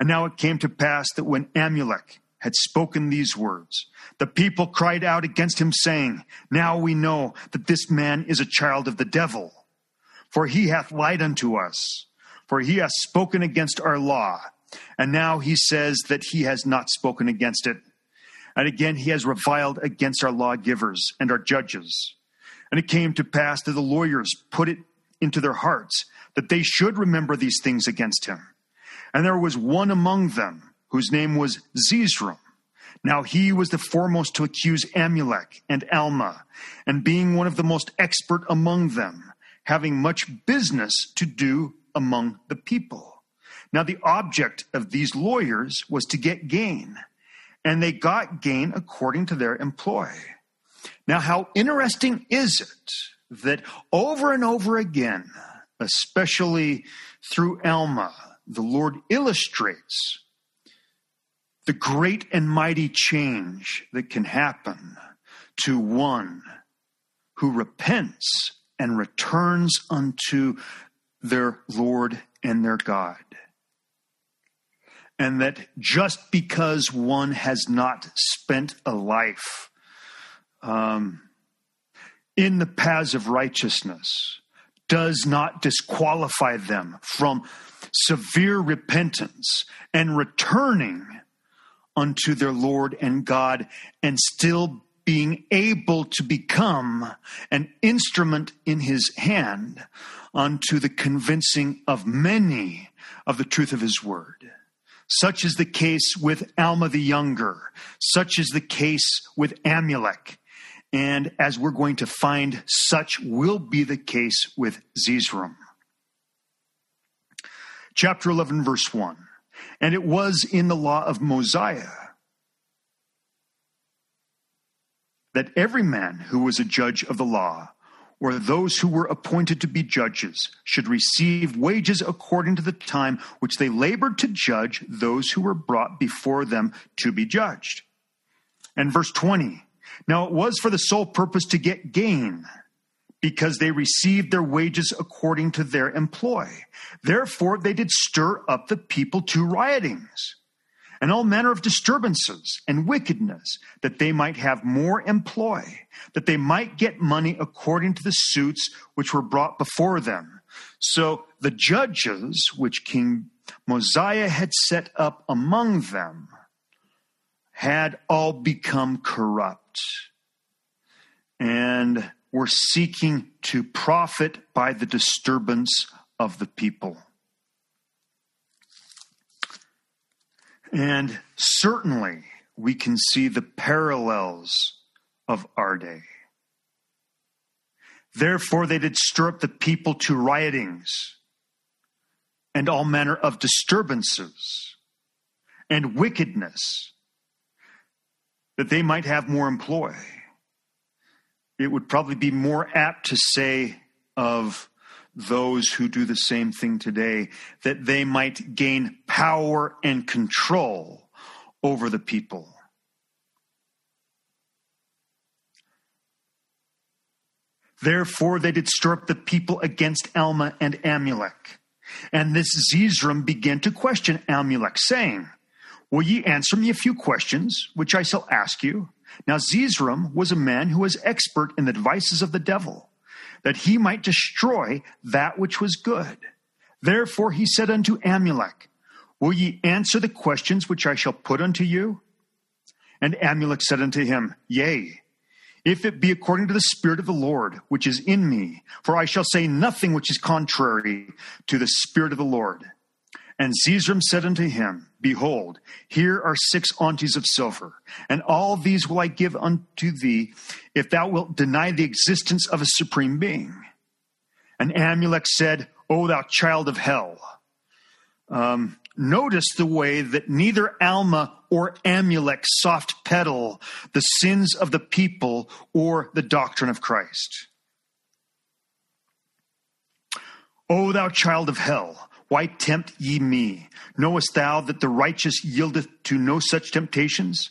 S1: And now it came to pass that when Amulek had spoken these words, the people cried out against him, saying, Now we know that this man is a child of the devil, for he hath lied unto us for he has spoken against our law. And now he says that he has not spoken against it. And again, he has reviled against our lawgivers and our judges. And it came to pass that the lawyers put it into their hearts that they should remember these things against him. And there was one among them whose name was Zeezrom. Now he was the foremost to accuse Amulek and Alma, and being one of the most expert among them, having much business to do among the people. Now, the object of these lawyers was to get gain, and they got gain according to their employ. Now, how interesting is it that over and over again, especially through Alma, the Lord illustrates the great and mighty change that can happen to one who repents and returns unto their Lord and their God. And that just because one has not spent a life um, in the paths of righteousness does not disqualify them from severe repentance and returning unto their Lord and God and still being able to become an instrument in his hand unto the convincing of many of the truth of his word. Such is the case with Alma the Younger. Such is the case with Amulek. And as we're going to find, such will be the case with Zeezrom. Chapter 11, verse 1. And it was in the law of Mosiah that every man who was a judge of the law or those who were appointed to be judges should receive wages according to the time which they labored to judge those who were brought before them to be judged. And verse 20 Now it was for the sole purpose to get gain, because they received their wages according to their employ. Therefore they did stir up the people to riotings and all manner of disturbances and wickedness, that they might have more employ, that they might get money according to the suits which were brought before them. So the judges which King Mosiah had set up among them had all become corrupt and were seeking to profit by the disturbance of the people. And certainly we can see the parallels of our day. Therefore, they did stir up the people to riotings and all manner of disturbances and wickedness, that they might have more employ. It would probably be more apt to say of those who do the same thing today that they might gain power and control over the people. Therefore, they did stir up the people against Alma and Amulek. And this Zeezrom began to question Amulek, saying, Will ye answer me a few questions, which I shall ask you? Now Zeezrom was a man who was expert in the devices of the devil, that he might destroy that which was good. Therefore he said unto Amulek, Will ye answer the questions which I shall put unto you? And Amulek said unto him, Yea, if it be according to the Spirit of the Lord, which is in me, for I shall say nothing which is contrary to the Spirit of the Lord. And Zeezrom said unto him, Behold, here are six onties of silver, and all these will I give unto thee, if thou wilt deny the existence of a supreme being. And Amulek said, O thou child of hell. Um, notice the way that neither Alma or Amulek soft pedal the sins of the people or the doctrine of Christ. O thou child of hell, why tempt ye me? Knowest thou that the righteous yieldeth to no such temptations?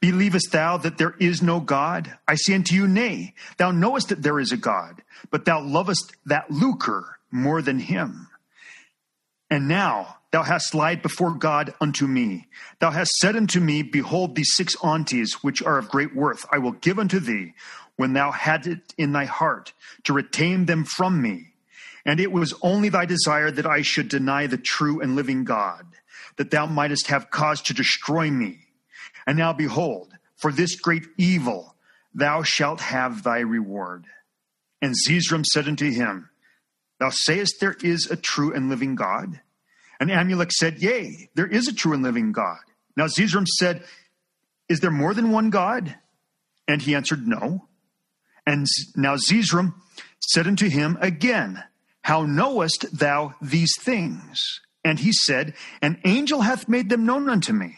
S1: Believest thou that there is no God? I say unto you, nay, thou knowest that there is a God, but thou lovest that lucre more than him. And now thou hast lied before God unto me. Thou hast said unto me, Behold, these six onties, which are of great worth, I will give unto thee, when thou had it in thy heart to retain them from me. And it was only thy desire that I should deny the true and living God, that thou mightest have cause to destroy me. And now behold, for this great evil thou shalt have thy reward. And Zeezrom said unto him, Thou sayest there is a true and living God? And Amulek said, Yea, there is a true and living God. Now Zeezrom said, Is there more than one God? And he answered, No. And now Zeezrom said unto him again, how knowest thou these things? And he said, An angel hath made them known unto me.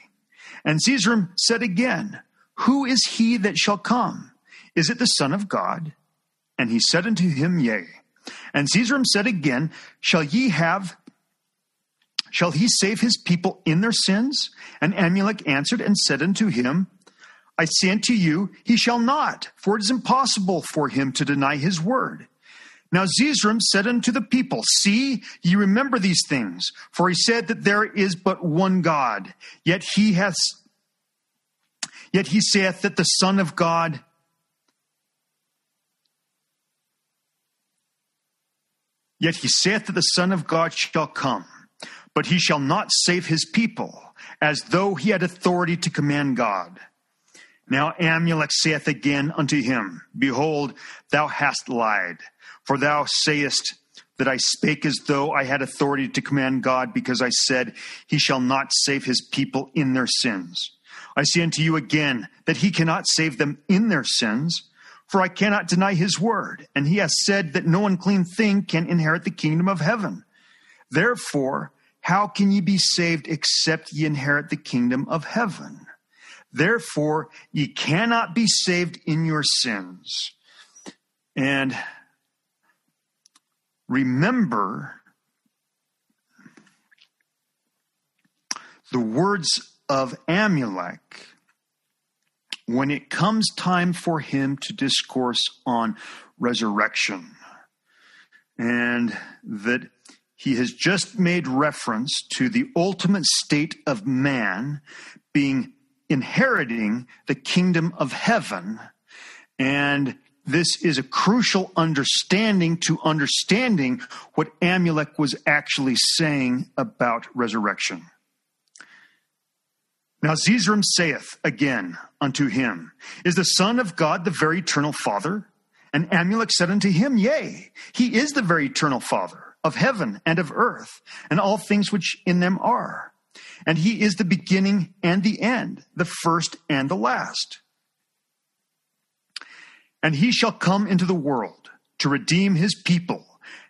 S1: And Zeezrom said again, Who is he that shall come? Is it the Son of God? And he said unto him, Yea. And Zeezrom said again, Shall ye have Shall he save his people in their sins? And Amulek answered and said unto him, I say unto you, he shall not, for it is impossible for him to deny his word. Now Zeezrom said unto the people, See, ye remember these things, for he said that there is but one God, yet he hath yet he saith that the Son of God Yet he saith that the Son of God shall come, but he shall not save his people, as though he had authority to command God. Now Amulek saith again unto him, Behold, thou hast lied for thou sayest that I spake as though I had authority to command God, because I said, He shall not save his people in their sins. I say unto you again that he cannot save them in their sins, for I cannot deny his word. And he has said that no unclean thing can inherit the kingdom of heaven. Therefore, how can ye be saved except ye inherit the kingdom of heaven? Therefore, ye cannot be saved in your sins. And remember the words of Amulek when it comes time for him to discourse on resurrection. And that he has just made reference to the ultimate state of man being inheriting the kingdom of heaven and this is a crucial understanding to understanding what Amulek was actually saying about resurrection. Now Zeezrom saith again unto him, Is the Son of God the very eternal Father? And Amulek said unto him, Yea, he is the very eternal Father of heaven and of earth, and all things which in them are. And he is the beginning and the end, the first and the last. And he shall come into the world to redeem his people.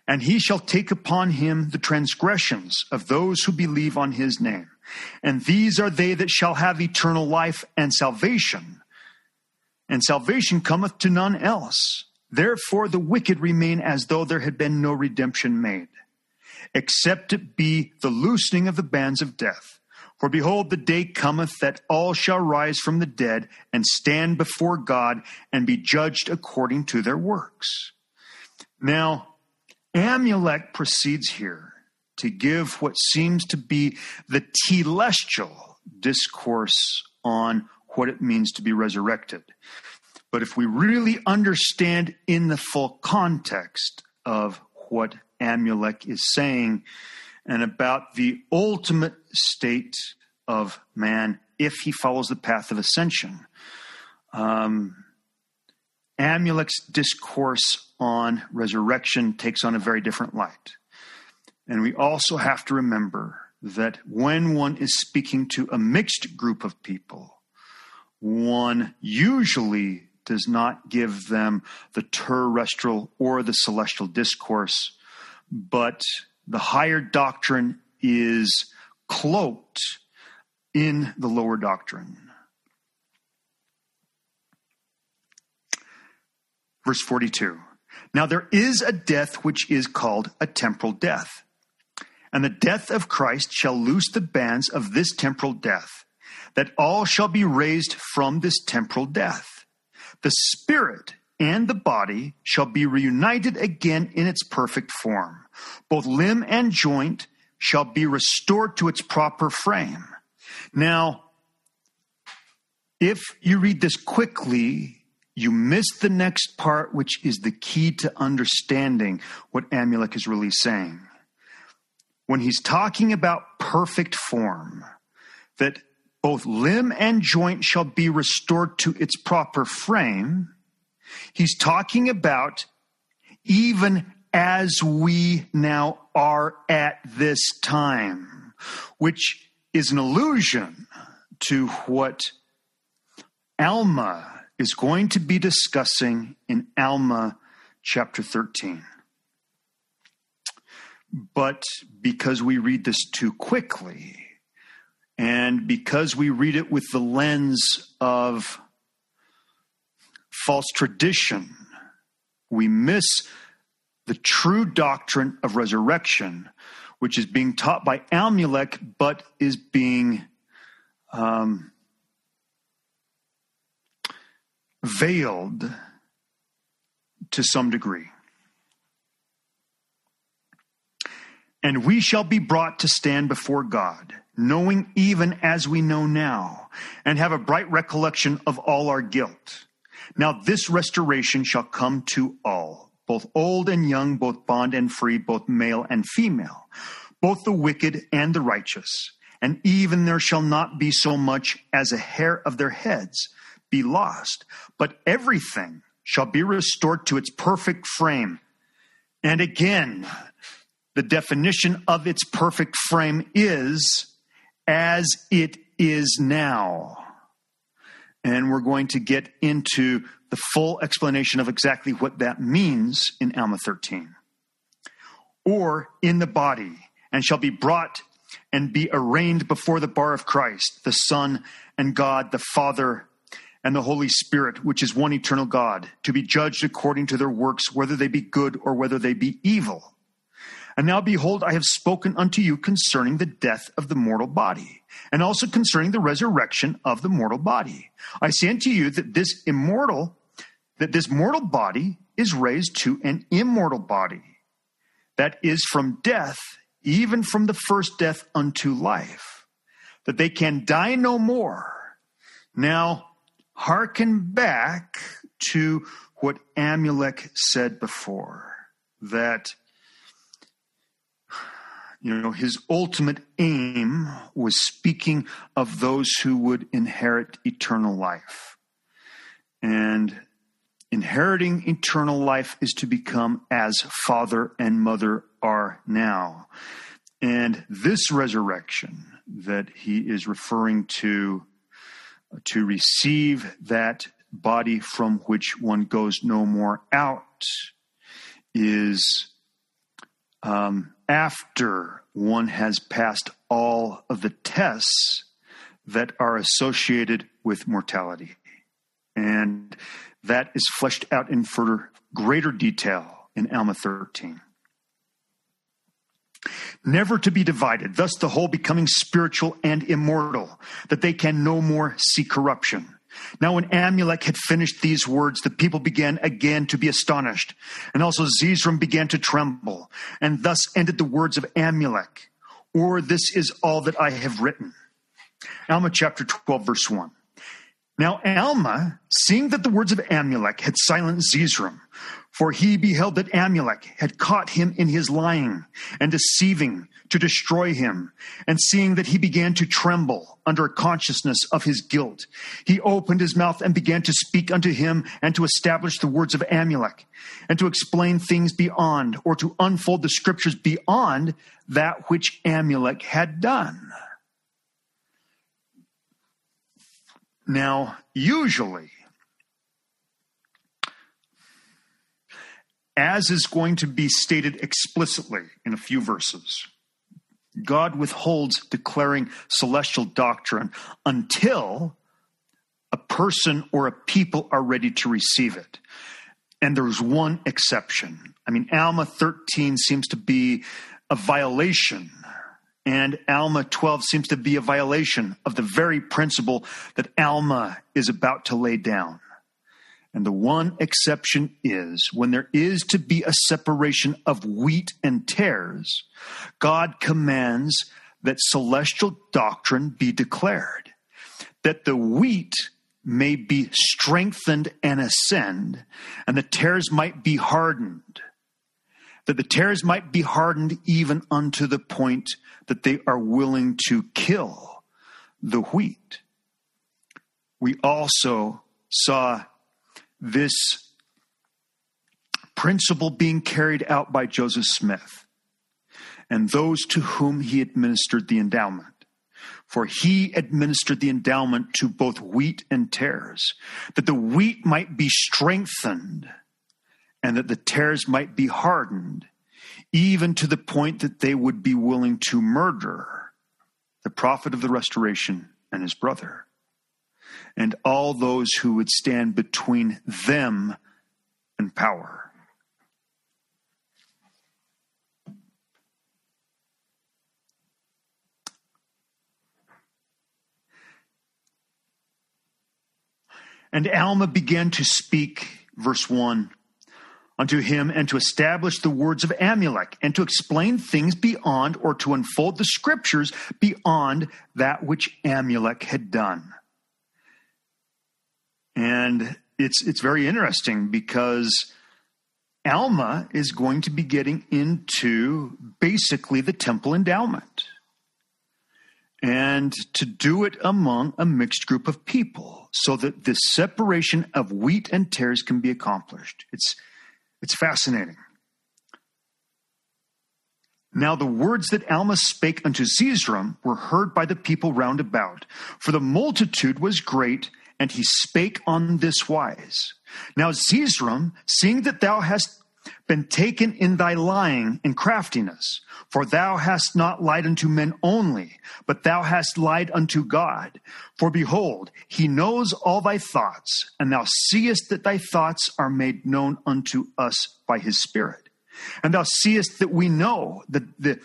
S1: And he shall take upon him the transgressions of those who believe on his name. And these are they that shall have eternal life and salvation. And salvation cometh to none else. Therefore the wicked remain as though there had been no redemption made, except it be the loosening of the bands of death. For behold, the day cometh that all shall rise from the dead and stand before God and be judged according to their works. Now, Amulek proceeds here to give what seems to be the telestial discourse on what it means to be resurrected. But if we really understand in the full context of what Amulek is saying and about the ultimate state of man if he follows the path of ascension, um, Amulek's discourse on resurrection takes on a very different light. And we also have to remember that when one is speaking to a mixed group of people, one usually does not give them the terrestrial or the celestial discourse, but the higher doctrine is cloaked in the lower doctrine. Verse 42 Now there is a death which is called a temporal death. And the death of Christ shall loose the bands of this temporal death, that all shall be raised from this temporal death. The spirit and the body shall be reunited again in its perfect form. Both limb and joint shall be restored to its proper frame. Now, if you read this quickly, you miss the next part, which is the key to understanding what Amulek is really saying. When he's talking about perfect form, that both limb and joint shall be restored to its proper frame, he's talking about even as we now are at this time, which is an allusion to what Alma is going to be discussing in Alma chapter 13. But because we read this too quickly, and because we read it with the lens of false tradition, we miss the true doctrine of resurrection, which is being taught by Amulek, but is being um, veiled to some degree. And we shall be brought to stand before God, knowing even as we know now, and have a bright recollection of all our guilt. Now this restoration shall come to all, both old and young, both bond and free, both male and female, both the wicked and the righteous. And even there shall not be so much as a hair of their heads be lost, but everything shall be restored to its perfect frame. And again, the definition of its perfect frame is as it is now. And we're going to get into the full explanation of exactly what that means in Alma 13. Or in the body, and shall be brought and be arraigned before the bar of Christ, the Son and God, the Father and the Holy Spirit, which is one eternal God, to be judged according to their works, whether they be good or whether they be evil. And now behold, I have spoken unto you concerning the death of the mortal body, and also concerning the resurrection of the mortal body. I say unto you that this immortal, that this mortal body is raised to an immortal body, that is from death, even from the first death unto life, that they can die no more. Now, hearken back to what Amulek said before that you know his ultimate aim was speaking of those who would inherit eternal life. And inheriting eternal life is to become as father and mother are now. And this resurrection that he is referring to to receive that body from which one goes no more out is um, after one has passed all of the tests that are associated with mortality. And that is fleshed out in further greater detail in Alma 13. Never to be divided, thus the whole becoming spiritual and immortal, that they can no more see corruption. Now, when Amulek had finished these words, the people began again to be astonished, and also Zeezrom began to tremble, and thus ended the words of Amulek, or this is all that I have written. Alma chapter 12, verse 1. Now Alma, seeing that the words of Amulek had silenced Zeezrom, for he beheld that Amulek had caught him in his lying and deceiving to destroy him, and seeing that he began to tremble under a consciousness of his guilt, he opened his mouth and began to speak unto him and to establish the words of Amulek, and to explain things beyond, or to unfold the scriptures beyond that which Amulek had done. Now, usually, as is going to be stated explicitly in a few verses, God withholds declaring celestial doctrine until a person or a people are ready to receive it. And there's one exception. I mean, Alma 13 seems to be a violation and Alma 12 seems to be a violation of the very principle that Alma is about to lay down. And the one exception is when there is to be a separation of wheat and tares, God commands that celestial doctrine be declared, that the wheat may be strengthened and ascend, and the tares might be hardened that the tares might be hardened even unto the point that they are willing to kill the wheat. We also saw this principle being carried out by Joseph Smith and those to whom he administered the endowment. For he administered the endowment to both wheat and tares, that the wheat might be strengthened and that the tares might be hardened, even to the point that they would be willing to murder the prophet of the restoration and his brother, and all those who would stand between them and power. And Alma began to speak, verse 1 unto him and to establish the words of Amulek and to explain things beyond or to unfold the scriptures beyond that which Amulek had done. And it's it's very interesting because Alma is going to be getting into basically the temple endowment. And to do it among a mixed group of people so that the separation of wheat and tares can be accomplished. It's it's fascinating. Now the words that Alma spake unto Zeezrom were heard by the people round about, for the multitude was great, and he spake on this wise. Now Zeezrom, seeing that thou hast been taken in thy lying and craftiness. For thou hast not lied unto men only, but thou hast lied unto God. For behold, he knows all thy thoughts, and thou seest that thy thoughts are made known unto us by his Spirit. And thou seest that we know that, the,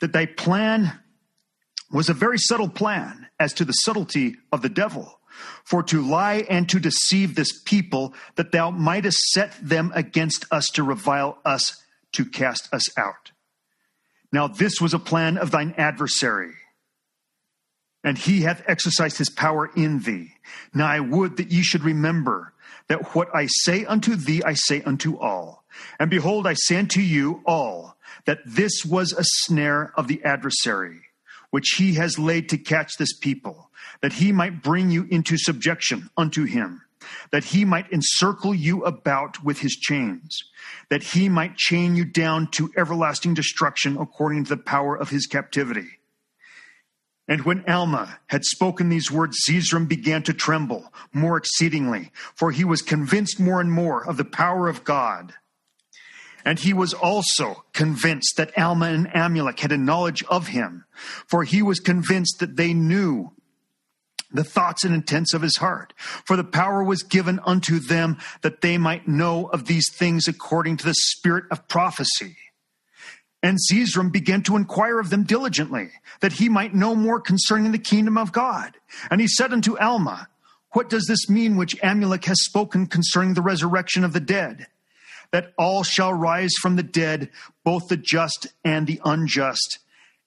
S1: that thy plan was a very subtle plan as to the subtlety of the devil for to lie and to deceive this people, that thou mightest set them against us to revile us, to cast us out. Now this was a plan of thine adversary, and he hath exercised his power in thee. Now I would that ye should remember that what I say unto thee, I say unto all. And behold, I say unto you all, that this was a snare of the adversary, which he has laid to catch this people that he might bring you into subjection unto him, that he might encircle you about with his chains, that he might chain you down to everlasting destruction according to the power of his captivity. And when Alma had spoken these words, Zeezrom began to tremble more exceedingly, for he was convinced more and more of the power of God. And he was also convinced that Alma and Amulek had a knowledge of him, for he was convinced that they knew the thoughts and intents of his heart. For the power was given unto them that they might know of these things according to the spirit of prophecy. And Zeezrom began to inquire of them diligently, that he might know more concerning the kingdom of God. And he said unto Alma, What does this mean which Amulek has spoken concerning the resurrection of the dead? That all shall rise from the dead, both the just and the unjust,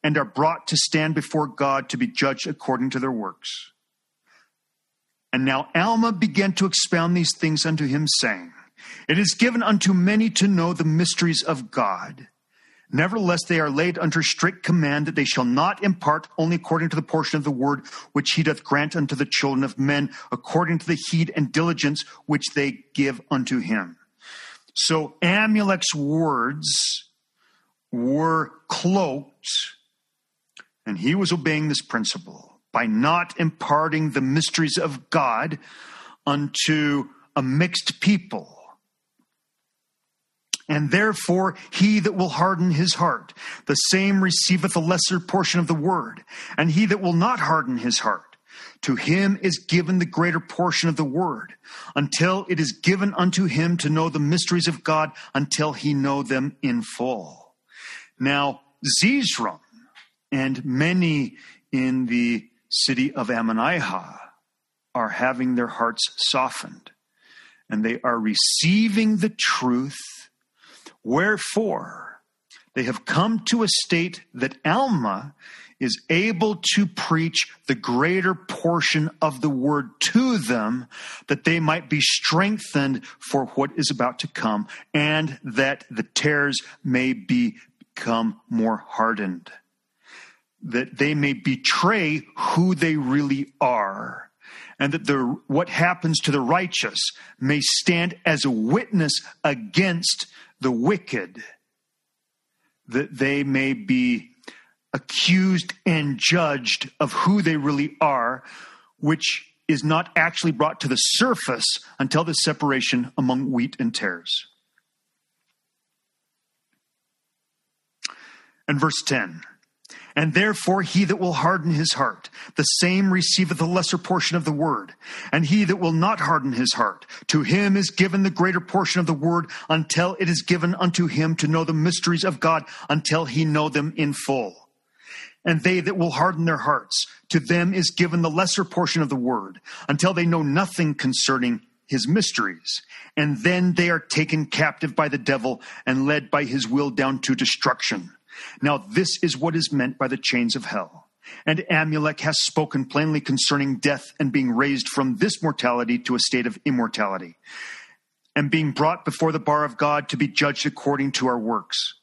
S1: and are brought to stand before God to be judged according to their works. And now Alma began to expound these things unto him, saying, It is given unto many to know the mysteries of God. Nevertheless, they are laid under strict command that they shall not impart only according to the portion of the word which he doth grant unto the children of men, according to the heed and diligence which they give unto him. So Amulek's words were cloaked, and he was obeying this principle by not imparting the mysteries of God unto a mixed people. And therefore, he that will harden his heart, the same receiveth a lesser portion of the word. And he that will not harden his heart, to him is given the greater portion of the word, until it is given unto him to know the mysteries of God, until he know them in full. Now, Zeezrom and many in the city of Ammonihah are having their hearts softened and they are receiving the truth. Wherefore, they have come to a state that Alma is able to preach the greater portion of the word to them that they might be strengthened for what is about to come and that the tares may become more hardened that they may betray who they really are and that the, what happens to the righteous may stand as a witness against the wicked, that they may be accused and judged of who they really are, which is not actually brought to the surface until the separation among wheat and tares. And verse 10 and therefore he that will harden his heart, the same receiveth the lesser portion of the word. And he that will not harden his heart, to him is given the greater portion of the word until it is given unto him to know the mysteries of God until he know them in full. And they that will harden their hearts, to them is given the lesser portion of the word until they know nothing concerning his mysteries. And then they are taken captive by the devil and led by his will down to destruction. Now, this is what is meant by the chains of hell. And Amulek has spoken plainly concerning death and being raised from this mortality to a state of immortality, and being brought before the bar of God to be judged according to our works.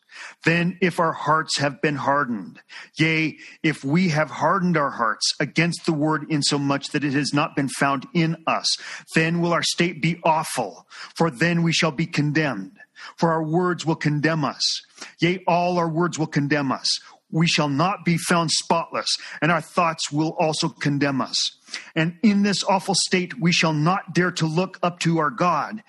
S1: Then, if our hearts have been hardened, yea, if we have hardened our hearts against the word insomuch that it has not been found in us, then will our state be awful, for then we shall be condemned for our words will condemn us. Yea, all our words will condemn us. We shall not be found spotless, and our thoughts will also condemn us. And in this awful state, we shall not dare to look up to our God.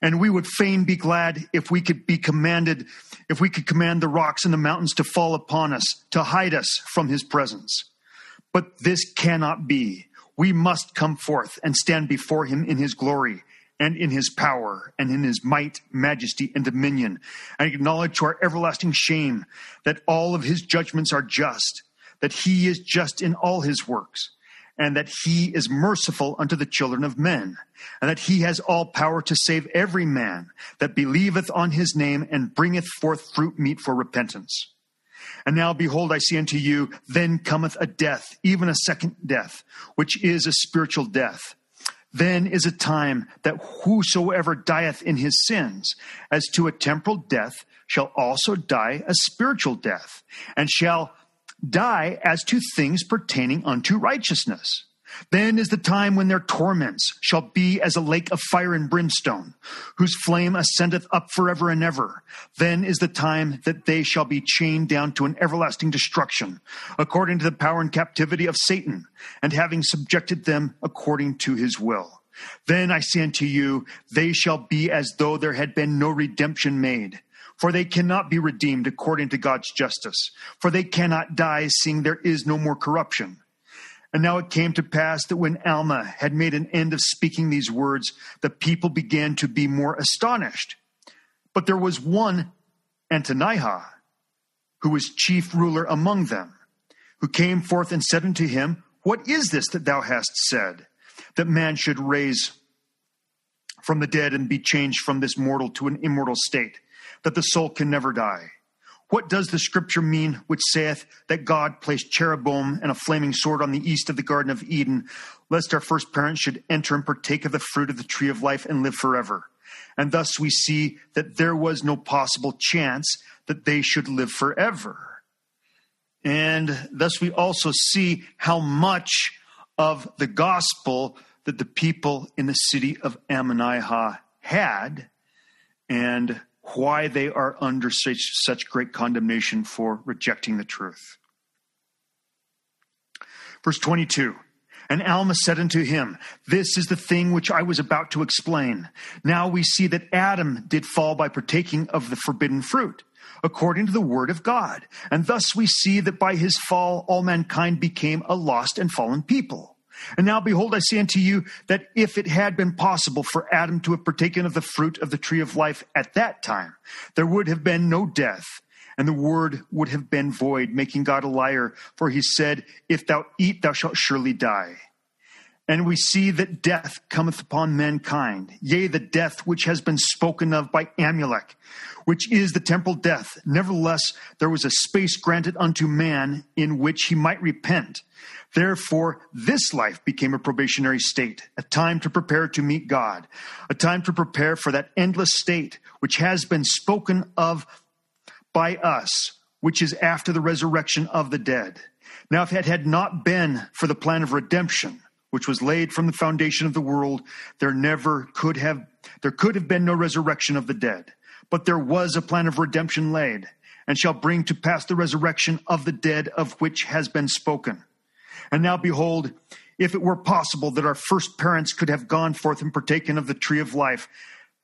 S1: And we would fain be glad if we could be commanded, if we could command the rocks and the mountains to fall upon us, to hide us from his presence. But this cannot be. We must come forth and stand before him in his glory and in his power and in his might, majesty, and dominion, and acknowledge to our everlasting shame that all of his judgments are just, that he is just in all his works, and that he is merciful unto the children of men, and that he has all power to save every man that believeth on his name and bringeth forth fruit meet for repentance. And now, behold, I say unto you, then cometh a death, even a second death, which is a spiritual death. Then is a time that whosoever dieth in his sins, as to a temporal death, shall also die a spiritual death, and shall die as to things pertaining unto righteousness. Then is the time when their torments shall be as a lake of fire and brimstone, whose flame ascendeth up forever and ever. Then is the time that they shall be chained down to an everlasting destruction, according to the power and captivity of Satan, and having subjected them according to his will. Then I say unto you, they shall be as though there had been no redemption made for they cannot be redeemed according to God's justice, for they cannot die, seeing there is no more corruption. And now it came to pass that when Alma had made an end of speaking these words, the people began to be more astonished. But there was one, Antionah, who was chief ruler among them, who came forth and said unto him, What is this that thou hast said, that man should raise from the dead and be changed from this mortal to an immortal state, that the soul can never die? What does the scripture mean which saith that God placed cherubim and a flaming sword on the east of the Garden of Eden, lest our first parents should enter and partake of the fruit of the tree of life and live forever? And thus we see that there was no possible chance that they should live forever. And thus we also see how much of the gospel that the people in the city of Ammonihah had and why they are under such, such great condemnation for rejecting the truth. Verse 22 And Alma said unto him, This is the thing which I was about to explain. Now we see that Adam did fall by partaking of the forbidden fruit, according to the word of God. And thus we see that by his fall all mankind became a lost and fallen people. And now, behold, I say unto you that if it had been possible for Adam to have partaken of the fruit of the tree of life at that time, there would have been no death, and the word would have been void, making God a liar. For he said, If thou eat, thou shalt surely die. And we see that death cometh upon mankind, yea, the death which has been spoken of by Amulek, which is the temporal death. Nevertheless, there was a space granted unto man in which he might repent. Therefore, this life became a probationary state, a time to prepare to meet God, a time to prepare for that endless state which has been spoken of by us, which is after the resurrection of the dead. Now, if it had not been for the plan of redemption, which was laid from the foundation of the world, there never could have there could have been no resurrection of the dead. But there was a plan of redemption laid, and shall bring to pass the resurrection of the dead of which has been spoken. And now behold, if it were possible that our first parents could have gone forth and partaken of the tree of life,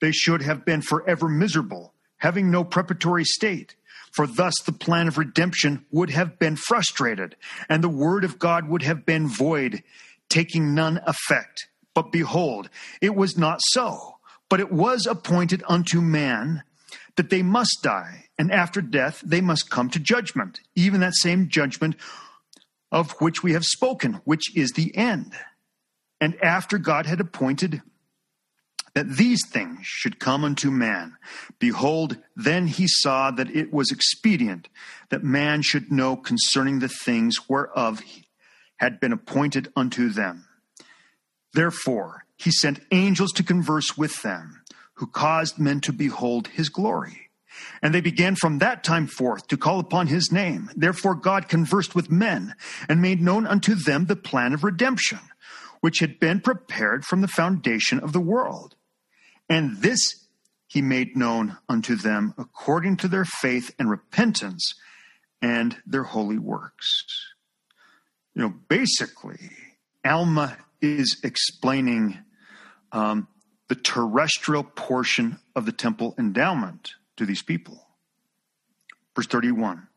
S1: they should have been forever miserable, having no preparatory state. For thus the plan of redemption would have been frustrated, and the word of God would have been void, taking none effect. But behold, it was not so. But it was appointed unto man that they must die, and after death they must come to judgment, even that same judgment of which we have spoken, which is the end. And after God had appointed that these things should come unto man, behold, then he saw that it was expedient that man should know concerning the things whereof had been appointed unto them. Therefore, he sent angels to converse with them, who caused men to behold his glory. And they began from that time forth to call upon his name. Therefore God conversed with men and made known unto them the plan of redemption, which had been prepared from the foundation of the world. And this he made known unto them according to their faith and repentance and their holy works. You know, basically, Alma is explaining um, the terrestrial portion of the temple endowment to these people. Verse 31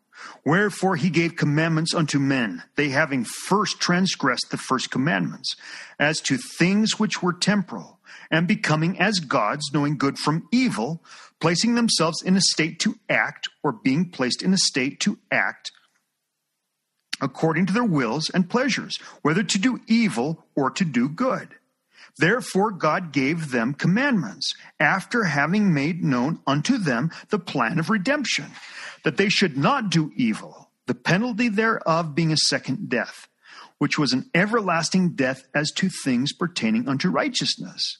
S1: Wherefore he gave commandments unto men, they having first transgressed the first commandments, as to things which were temporal, and becoming as gods, knowing good from evil, placing themselves in a state to act, or being placed in a state to act according to their wills and pleasures, whether to do evil or to do good. Therefore, God gave them commandments, after having made known unto them the plan of redemption, that they should not do evil, the penalty thereof being a second death, which was an everlasting death as to things pertaining unto righteousness.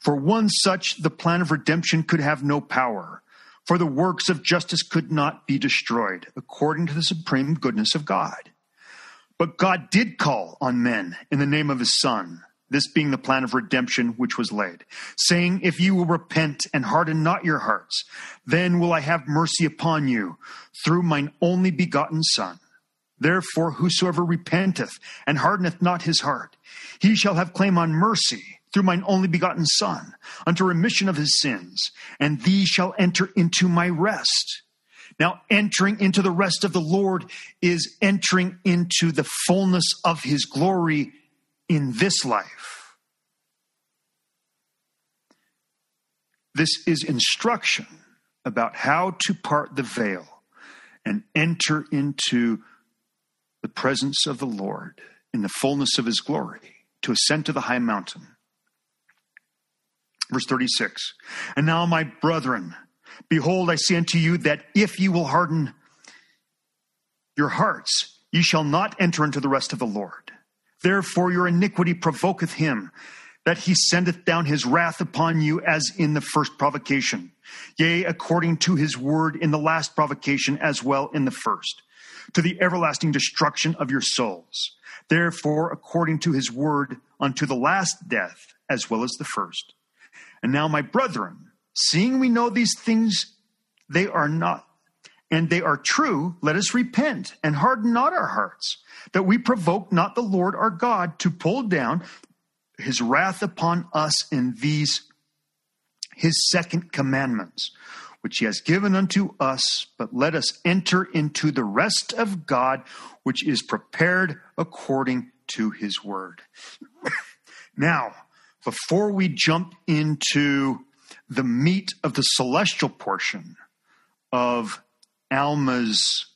S1: For one such, the plan of redemption could have no power, for the works of justice could not be destroyed, according to the supreme goodness of God. But God did call on men in the name of his Son this being the plan of redemption which was laid, saying, If you will repent and harden not your hearts, then will I have mercy upon you through mine only begotten Son. Therefore, whosoever repenteth and hardeneth not his heart, he shall have claim on mercy, through mine only begotten Son, unto remission of his sins, and these shall enter into my rest. Now, entering into the rest of the Lord is entering into the fullness of his glory in this life. This is instruction about how to part the veil and enter into the presence of the Lord in the fullness of his glory, to ascend to the high mountain. Verse 36 And now, my brethren, behold, I say unto you that if ye will harden your hearts, ye shall not enter into the rest of the Lord. Therefore, your iniquity provoketh him, that he sendeth down his wrath upon you as in the first provocation. Yea, according to his word in the last provocation, as well in the first, to the everlasting destruction of your souls. Therefore, according to his word, unto the last death, as well as the first. And now, my brethren, seeing we know these things, they are not, and they are true, let us repent and harden not our hearts, that we provoke not the Lord our God to pull down his wrath upon us in these his second commandments, which he has given unto us, but let us enter into the rest of God, which is prepared according to his word. [LAUGHS] now, before we jump into the meat of the celestial portion of Alma's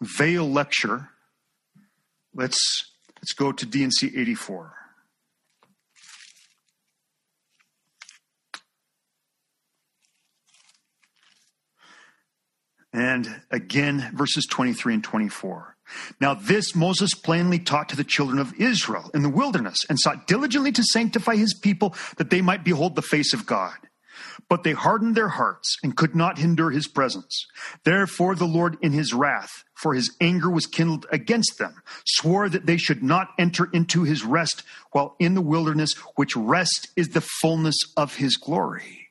S1: veil lecture, let's let's go to D&C 84. And again, verses 23 and 24. Now, this Moses plainly taught to the children of Israel in the wilderness and sought diligently to sanctify his people that they might behold the face of God. But they hardened their hearts and could not endure his presence. Therefore, the Lord, in his wrath, for his anger was kindled against them, swore that they should not enter into his rest while in the wilderness, which rest is the fullness of his glory.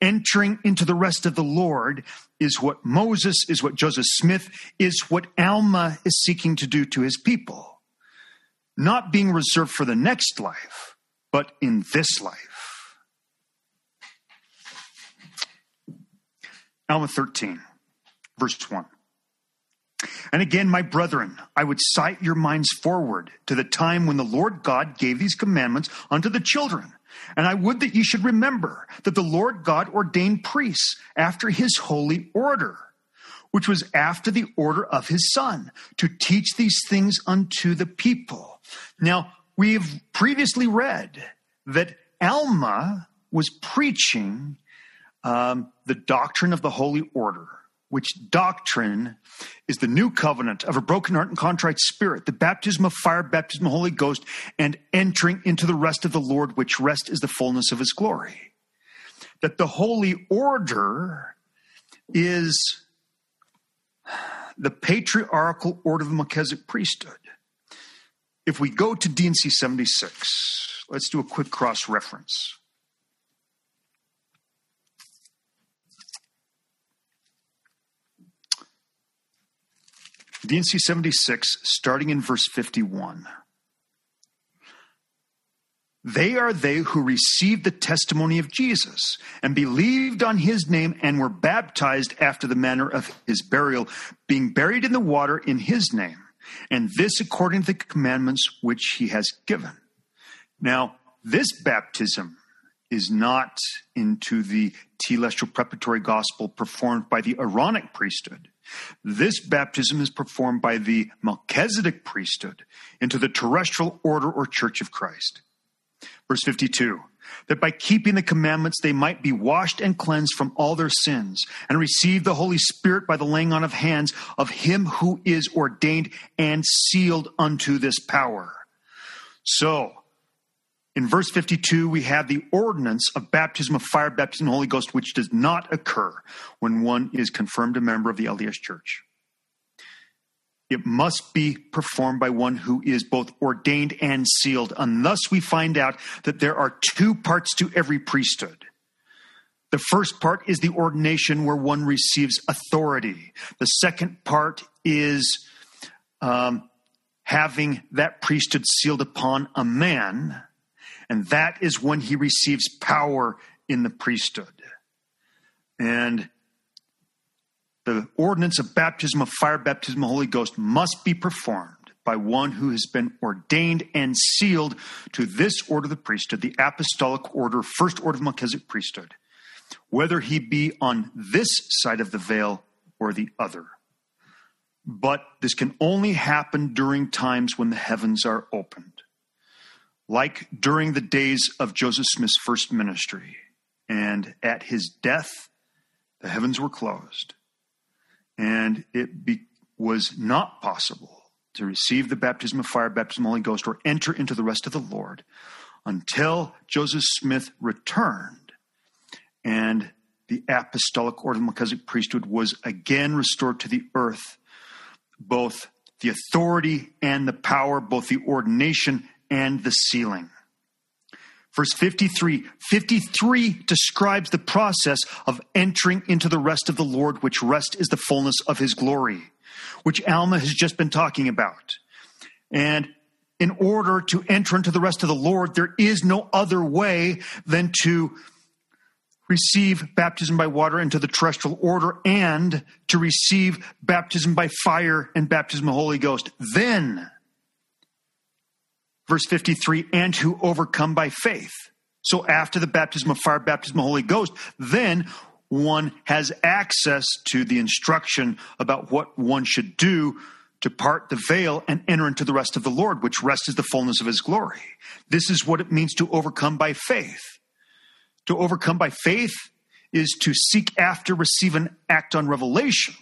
S1: Entering into the rest of the Lord is what Moses, is what Joseph Smith, is what Alma is seeking to do to his people. Not being reserved for the next life, but in this life. Alma 13, verse 1. And again, my brethren, I would cite your minds forward to the time when the Lord God gave these commandments unto the children and I would that ye should remember that the Lord God ordained priests after his holy order, which was after the order of his Son, to teach these things unto the people. Now, we've previously read that Alma was preaching um, the doctrine of the holy order which doctrine is the new covenant of a broken heart and contrite spirit, the baptism of fire, baptism of Holy Ghost, and entering into the rest of the Lord, which rest is the fullness of his glory. That the holy order is the patriarchal order of the Melchizedek priesthood. If we go to D&C 76, let's do a quick cross reference. D&C 76, starting in verse 51. They are they who received the testimony of Jesus and believed on his name and were baptized after the manner of his burial, being buried in the water in his name, and this according to the commandments which he has given. Now, this baptism is not into the telestial preparatory gospel performed by the Aaronic priesthood. This baptism is performed by the Melchizedek priesthood into the terrestrial order or church of Christ. Verse 52 that by keeping the commandments they might be washed and cleansed from all their sins and receive the Holy Spirit by the laying on of hands of him who is ordained and sealed unto this power. So, in verse 52, we have the ordinance of baptism of fire, baptism of the Holy Ghost, which does not occur when one is confirmed a member of the LDS Church. It must be performed by one who is both ordained and sealed. And thus we find out that there are two parts to every priesthood. The first part is the ordination where one receives authority. The second part is um, having that priesthood sealed upon a man And that is when he receives power in the priesthood. And the ordinance of baptism of fire, baptism of the Holy Ghost must be performed by one who has been ordained and sealed to this order of the priesthood, the apostolic order, first order of Melchizedek priesthood, whether he be on this side of the veil or the other. But this can only happen during times when the heavens are opened, like during the days of Joseph Smith's first ministry. And at his death, the heavens were closed, and it be, was not possible to receive the baptism of fire, baptism of the Holy Ghost, or enter into the rest of the Lord until Joseph Smith returned and the apostolic order of Melchizedek priesthood was again restored to the earth, both the authority and the power, both the ordination and the sealing. Verse 53 53 describes the process of entering into the rest of the Lord, which rest is the fullness of his glory, which Alma has just been talking about. And in order to enter into the rest of the Lord, there is no other way than to receive baptism by water into the terrestrial order and to receive baptism by fire and baptism of the Holy Ghost. Then, verse 53, and to overcome by faith. So after the baptism of fire, baptism of the Holy Ghost, then one has access to the instruction about what one should do to part the veil and enter into the rest of the Lord, which rest is the fullness of his glory. This is what it means to overcome by faith. To overcome by faith is to seek after, receive, and act on revelation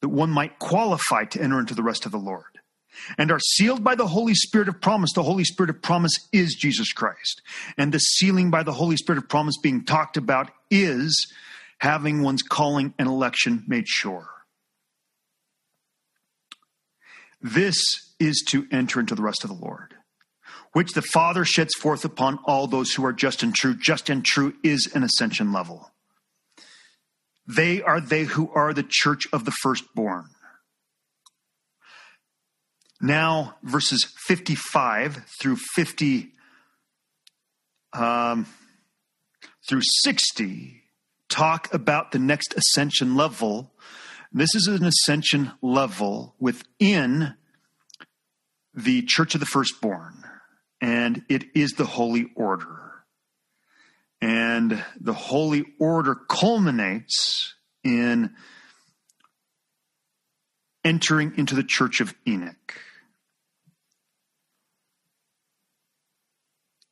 S1: that one might qualify to enter into the rest of the Lord. And are sealed by the Holy Spirit of promise. The Holy Spirit of promise is Jesus Christ. And the sealing by the Holy Spirit of promise being talked about is having one's calling and election made sure. This is to enter into the rest of the Lord which the Father sheds forth upon all those who are just and true. Just and true is an ascension level. They are they who are the church of the firstborn. Now, verses 55 through 50 um, through 60 talk about the next ascension level. This is an ascension level within the church of the firstborn and it is the holy order. And the holy order culminates in entering into the church of Enoch.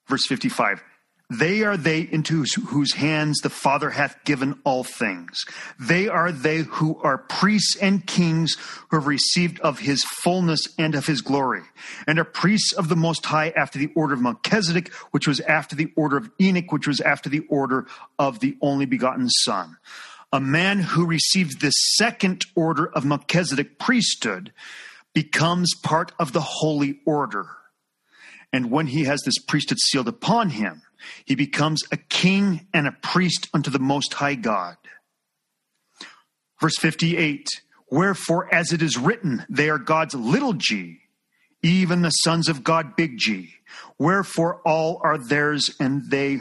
S1: Verse 55 they are they into whose hands the Father hath given all things. They are they who are priests and kings who have received of his fullness and of his glory, and are priests of the Most High after the order of Melchizedek, which was after the order of Enoch, which was after the order of the only begotten Son. A man who receives the second order of Melchizedek priesthood becomes part of the holy order. And when he has this priesthood sealed upon him, he becomes a king and a priest unto the Most High God. Verse 58 Wherefore, as it is written, they are God's little g, even the sons of God, big G. Wherefore, all are theirs, and they,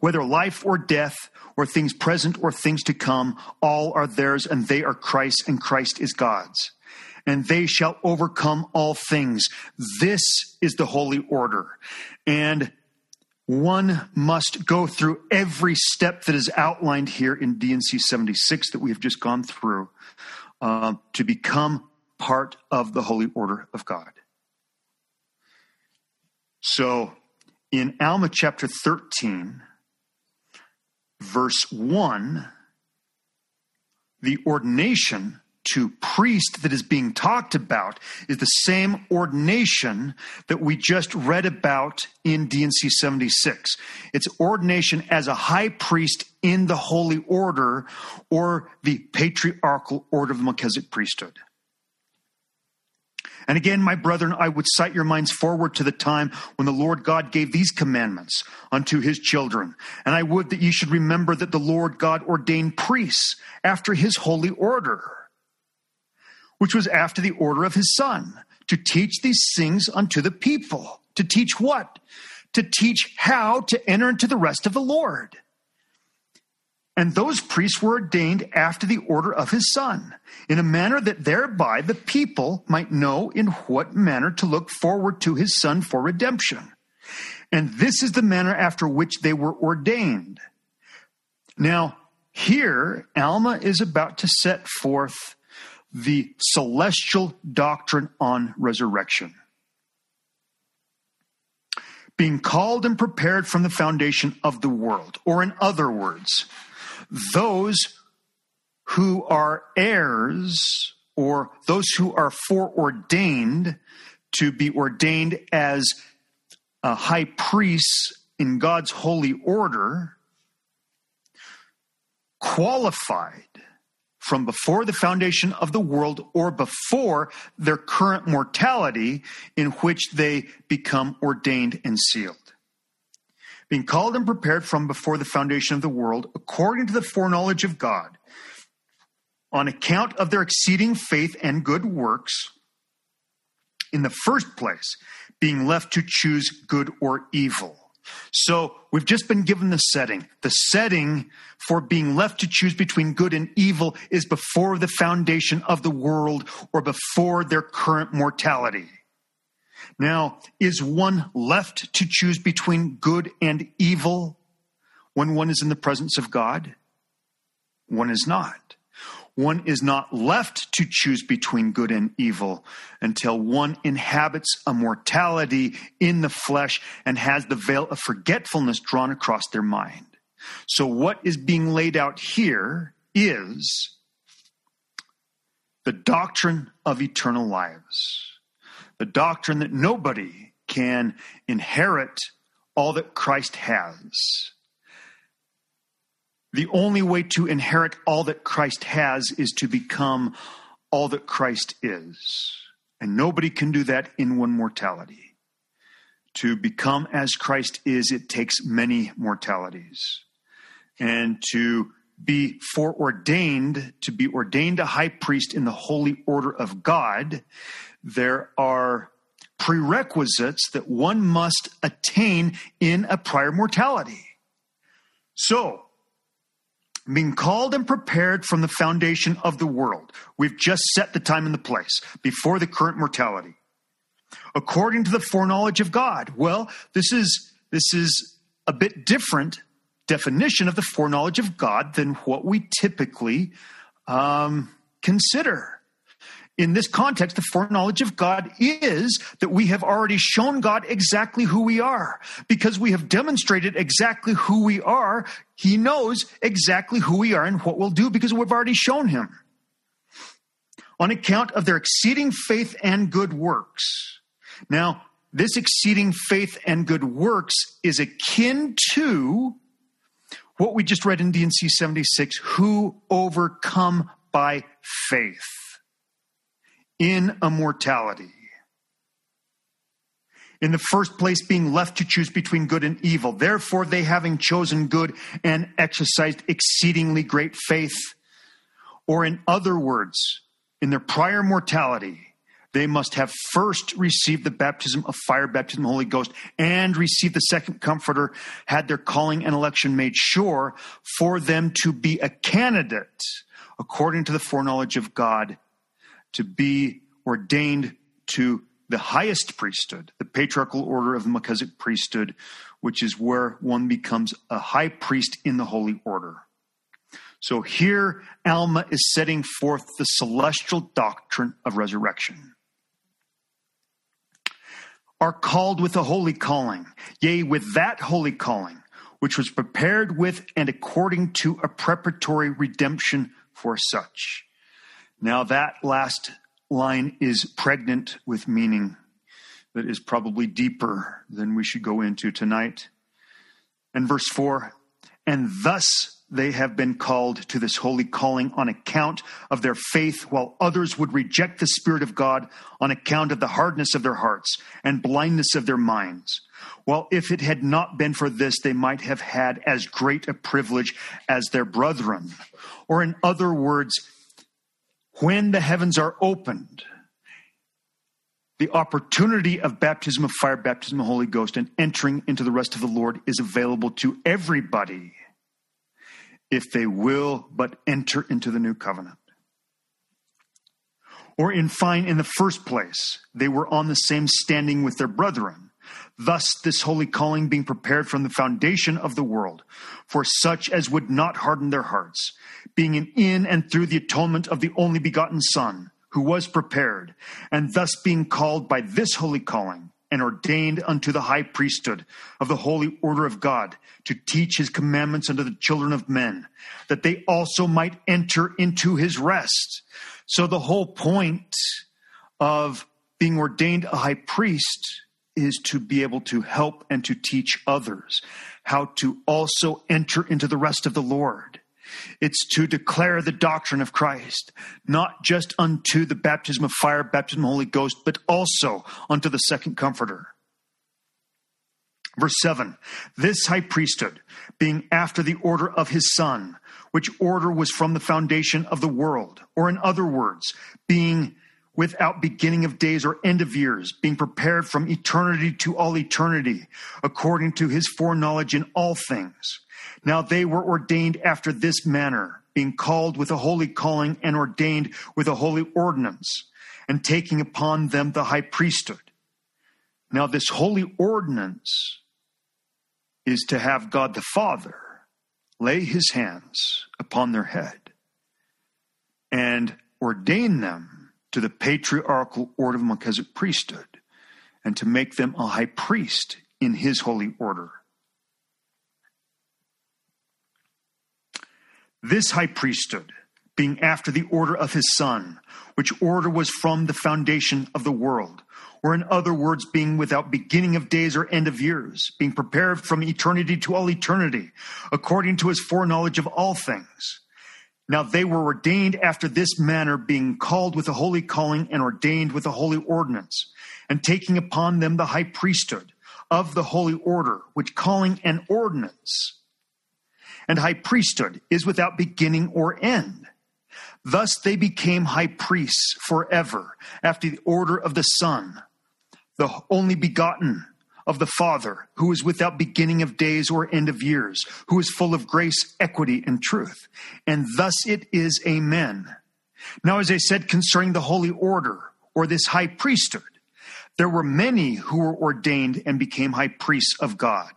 S1: whether life or death, or things present or things to come, all are theirs, and they are Christ, and Christ is God's. And they shall overcome all things. This is the holy order. And one must go through every step that is outlined here in D&C 76 that we have just gone through uh, to become part of the holy order of God. So, in Alma chapter 13, verse 1, the ordination to priest that is being talked about is the same ordination that we just read about in D&C 76. It's ordination as a high priest in the holy order or the patriarchal order of the Melchizedek priesthood. And again, my brethren, I would cite your minds forward to the time when the Lord God gave these commandments unto his children. And I would that ye should remember that the Lord God ordained priests after his holy order which was after the order of his son, to teach these things unto the people. To teach what? to teach how to enter into the rest of the Lord. And those priests were ordained after the order of his son, in a manner that thereby the people might know in what manner to look forward to his son for redemption. And this is the manner after which they were ordained. Now, here, Alma is about to set forth the celestial doctrine on resurrection. Being called and prepared from the foundation of the world, or in other words, those who are heirs or those who are foreordained to be ordained as a high priests in God's holy order, qualified from before the foundation of the world or before their current mortality in which they become ordained and sealed being called and prepared from before the foundation of the world, according to the foreknowledge of God, on account of their exceeding faith and good works, in the first place, being left to choose good or evil. So we've just been given the setting. The setting for being left to choose between good and evil is before the foundation of the world or before their current mortality. Now, is one left to choose between good and evil when one is in the presence of God? One is not. One is not left to choose between good and evil until one inhabits a mortality in the flesh and has the veil of forgetfulness drawn across their mind. So, what is being laid out here is the doctrine of eternal lives the doctrine that nobody can inherit all that Christ has. The only way to inherit all that Christ has is to become all that Christ is. And nobody can do that in one mortality. To become as Christ is, it takes many mortalities. And to be foreordained, to be ordained a high priest in the holy order of God, there are prerequisites that one must attain in a prior mortality. So, being called and prepared from the foundation of the world, we've just set the time and the place before the current mortality. According to the foreknowledge of God. Well, this is this is a bit different definition of the foreknowledge of God than what we typically um, consider in this context, the foreknowledge of God is that we have already shown God exactly who we are. Because we have demonstrated exactly who we are, He knows exactly who we are and what we'll do because we've already shown Him. On account of their exceeding faith and good works. Now, this exceeding faith and good works is akin to what we just read in D&C 76 who overcome by faith in immortality. In the first place, being left to choose between good and evil. Therefore, they having chosen good and exercised exceedingly great faith, or in other words, in their prior mortality, they must have first received the baptism of fire, baptism of the Holy Ghost, and received the second comforter, had their calling and election made sure for them to be a candidate according to the foreknowledge of God to be ordained to the highest priesthood, the patriarchal order of the Melchizedek priesthood, which is where one becomes a high priest in the holy order. So here, Alma is setting forth the celestial doctrine of resurrection. Are called with a holy calling, yea, with that holy calling, which was prepared with and according to a preparatory redemption for such. Now, that last line is pregnant with meaning that is probably deeper than we should go into tonight. And verse 4 And thus they have been called to this holy calling on account of their faith, while others would reject the Spirit of God on account of the hardness of their hearts and blindness of their minds. Well, if it had not been for this, they might have had as great a privilege as their brethren. Or, in other words, when the heavens are opened the opportunity of baptism of fire, baptism of the Holy Ghost, and entering into the rest of the Lord is available to everybody if they will but enter into the new covenant. Or in fine, in the first place, they were on the same standing with their brethren. Thus, this holy calling being prepared from the foundation of the world, for such as would not harden their hearts, being in and through the atonement of the only begotten Son who was prepared, and thus being called by this holy calling, and ordained unto the high priesthood of the holy order of God to teach his commandments unto the children of men, that they also might enter into his rest. So the whole point of being ordained a high priest is to be able to help and to teach others how to also enter into the rest of the Lord. It's to declare the doctrine of Christ, not just unto the baptism of fire, baptism of the Holy Ghost, but also unto the second comforter. Verse 7 This high priesthood, being after the order of his Son, which order was from the foundation of the world, or in other words, being without beginning of days or end of years, being prepared from eternity to all eternity, according to his foreknowledge in all things now they were ordained after this manner, being called with a holy calling and ordained with a holy ordinance, and taking upon them the high priesthood. Now, this holy ordinance is to have God the Father lay his hands upon their head and ordain them to the patriarchal order of Melchizedek priesthood and to make them a high priest in his holy order. This high priesthood, being after the order of his Son, which order was from the foundation of the world, or in other words, being without beginning of days or end of years, being prepared from eternity to all eternity, according to his foreknowledge of all things. Now they were ordained after this manner, being called with a holy calling and ordained with a holy ordinance, and taking upon them the high priesthood of the holy order, which calling and ordinance and high priesthood is without beginning or end. Thus they became high priests forever after the order of the Son, the only begotten of the Father, who is without beginning of days or end of years, who is full of grace, equity, and truth. And thus it is, Amen. Now, as I said concerning the holy order, or this high priesthood, there were many who were ordained and became high priests of God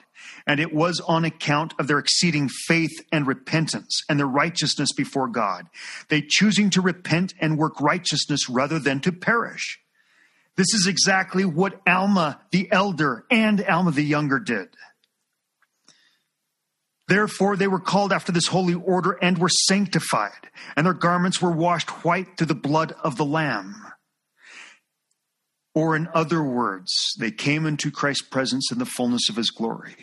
S1: and it was on account of their exceeding faith and repentance and their righteousness before God, they choosing to repent and work righteousness rather than to perish. This is exactly what Alma the elder and Alma the younger did. Therefore, they were called after this holy order and were sanctified, and their garments were washed white through the blood of the Lamb. Or, in other words, they came into Christ's presence in the fullness of his glory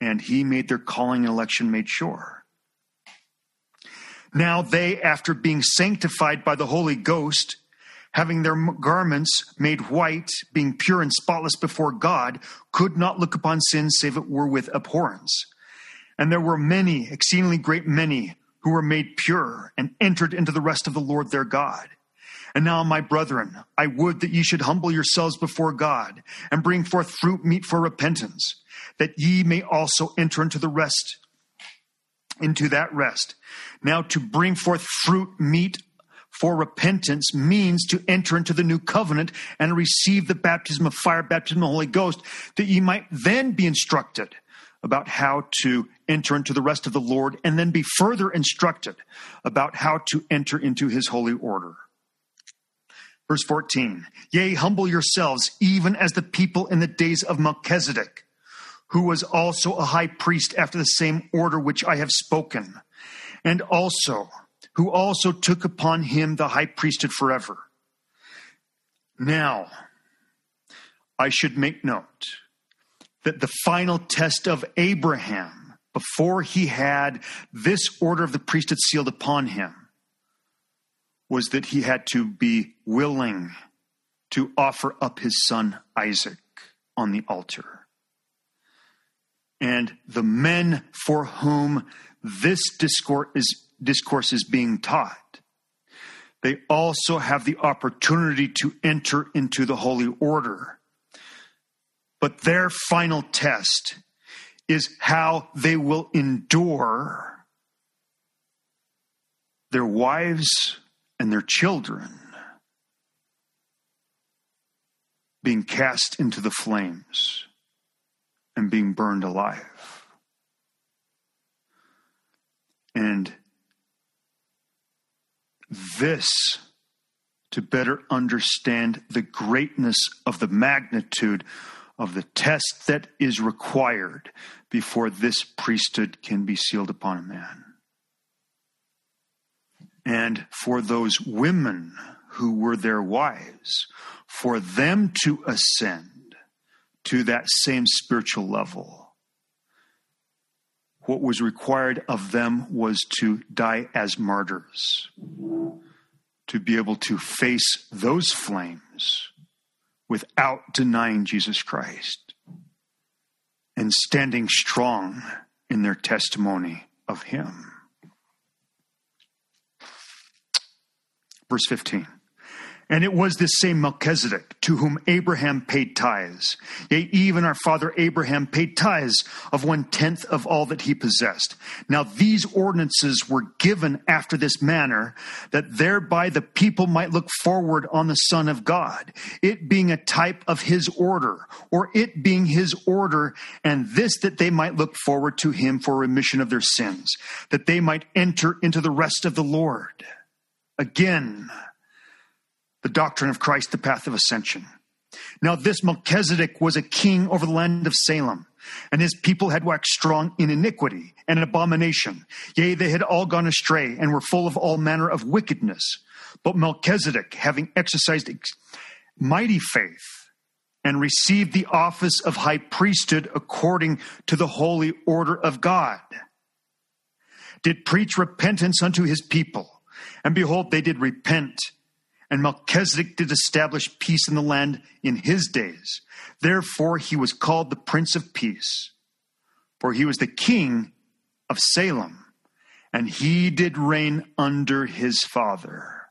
S1: and he made their calling and election made sure. Now they, after being sanctified by the Holy Ghost, having their garments made white, being pure and spotless before God, could not look upon sin save it were with abhorrence. And there were many, exceedingly great many, who were made pure and entered into the rest of the Lord their God. And now, my brethren, I would that ye should humble yourselves before God and bring forth fruit meet for repentance that ye may also enter into the rest, into that rest. Now, to bring forth fruit meet for repentance means to enter into the new covenant and receive the baptism of fire, baptism of the Holy Ghost, that ye might then be instructed about how to enter into the rest of the Lord and then be further instructed about how to enter into his holy order. Verse 14, yea, humble yourselves even as the people in the days of Melchizedek who was also a high priest after the same order which I have spoken, and also who also took upon him the high priesthood forever. Now, I should make note that the final test of Abraham, before he had this order of the priesthood sealed upon him, was that he had to be willing to offer up his son Isaac on the altar and the men for whom this discourse is, discourse is being taught. they also have the opportunity to enter into the holy order. But their final test is how they will endure their wives and their children being cast into the flames and being burned alive. And this to better understand the greatness of the magnitude of the test that is required before this priesthood can be sealed upon a man. And for those women who were their wives, for them to ascend to that same spiritual level. What was required of them was to die as martyrs, to be able to face those flames without denying Jesus Christ and standing strong in their testimony of Him. Verse 15. And it was this same Melchizedek to whom Abraham paid tithes. Yea, even our father Abraham paid tithes of one tenth of all that he possessed. Now these ordinances were given after this manner, that thereby the people might look forward on the Son of God, it being a type of his order, or it being his order, and this that they might look forward to him for remission of their sins, that they might enter into the rest of the Lord. Again, the doctrine of Christ, the path of ascension. Now, this Melchizedek was a king over the land of Salem, and his people had waxed strong in iniquity and abomination. Yea, they had all gone astray and were full of all manner of wickedness. But Melchizedek, having exercised mighty faith and received the office of high priesthood according to the holy order of God, did preach repentance unto his people. And behold, they did repent and Melchizedek did establish peace in the land in his days. Therefore, he was called the Prince of Peace, for he was the king of Salem, and he did reign under his father.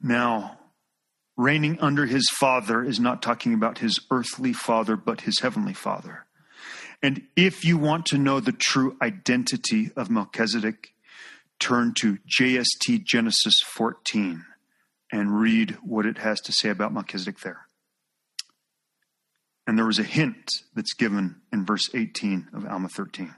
S1: Now, reigning under his father is not talking about his earthly father, but his heavenly father. And if you want to know the true identity of Melchizedek, turn to JST Genesis 14 and read what it has to say about Melchizedek there. And there was a hint that's given in verse 18 of Alma 13.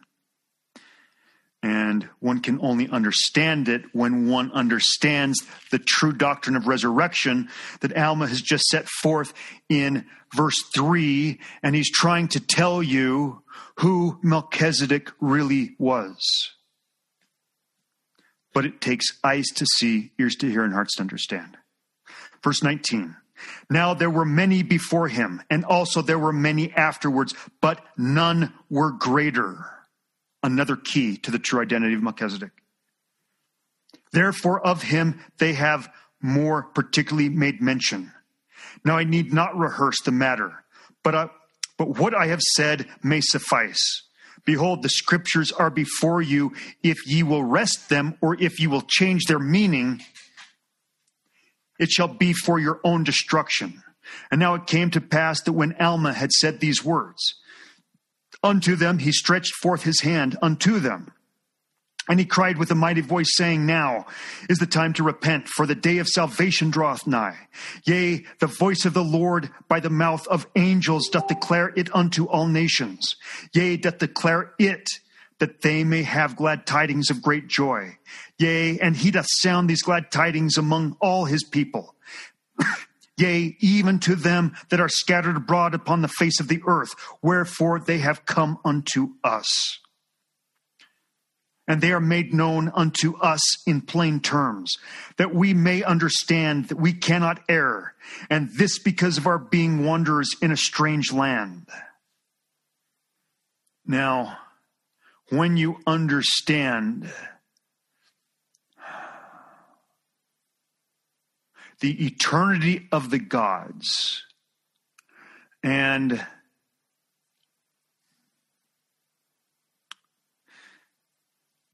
S1: And one can only understand it when one understands the true doctrine of resurrection that Alma has just set forth in verse 3. And he's trying to tell you who Melchizedek really was but it takes eyes to see, ears to hear, and hearts to understand. Verse 19. Now there were many before him, and also there were many afterwards, but none were greater. Another key to the true identity of Melchizedek. Therefore, of him they have more particularly made mention. Now I need not rehearse the matter, but, uh, but what I have said may suffice Behold, the scriptures are before you. If ye will wrest them, or if ye will change their meaning, it shall be for your own destruction. And now it came to pass that when Alma had said these words, unto them he stretched forth his hand unto them and he cried with a mighty voice, saying, Now is the time to repent, for the day of salvation draweth nigh. Yea, the voice of the Lord by the mouth of angels doth declare it unto all nations. Yea, doth declare it that they may have glad tidings of great joy. Yea, and he doth sound these glad tidings among all his people. [COUGHS] Yea, even to them that are scattered abroad upon the face of the earth, wherefore they have come unto us and they are made known unto us in plain terms, that we may understand that we cannot err, and this because of our being wanderers in a strange land. Now, when you understand the eternity of the gods and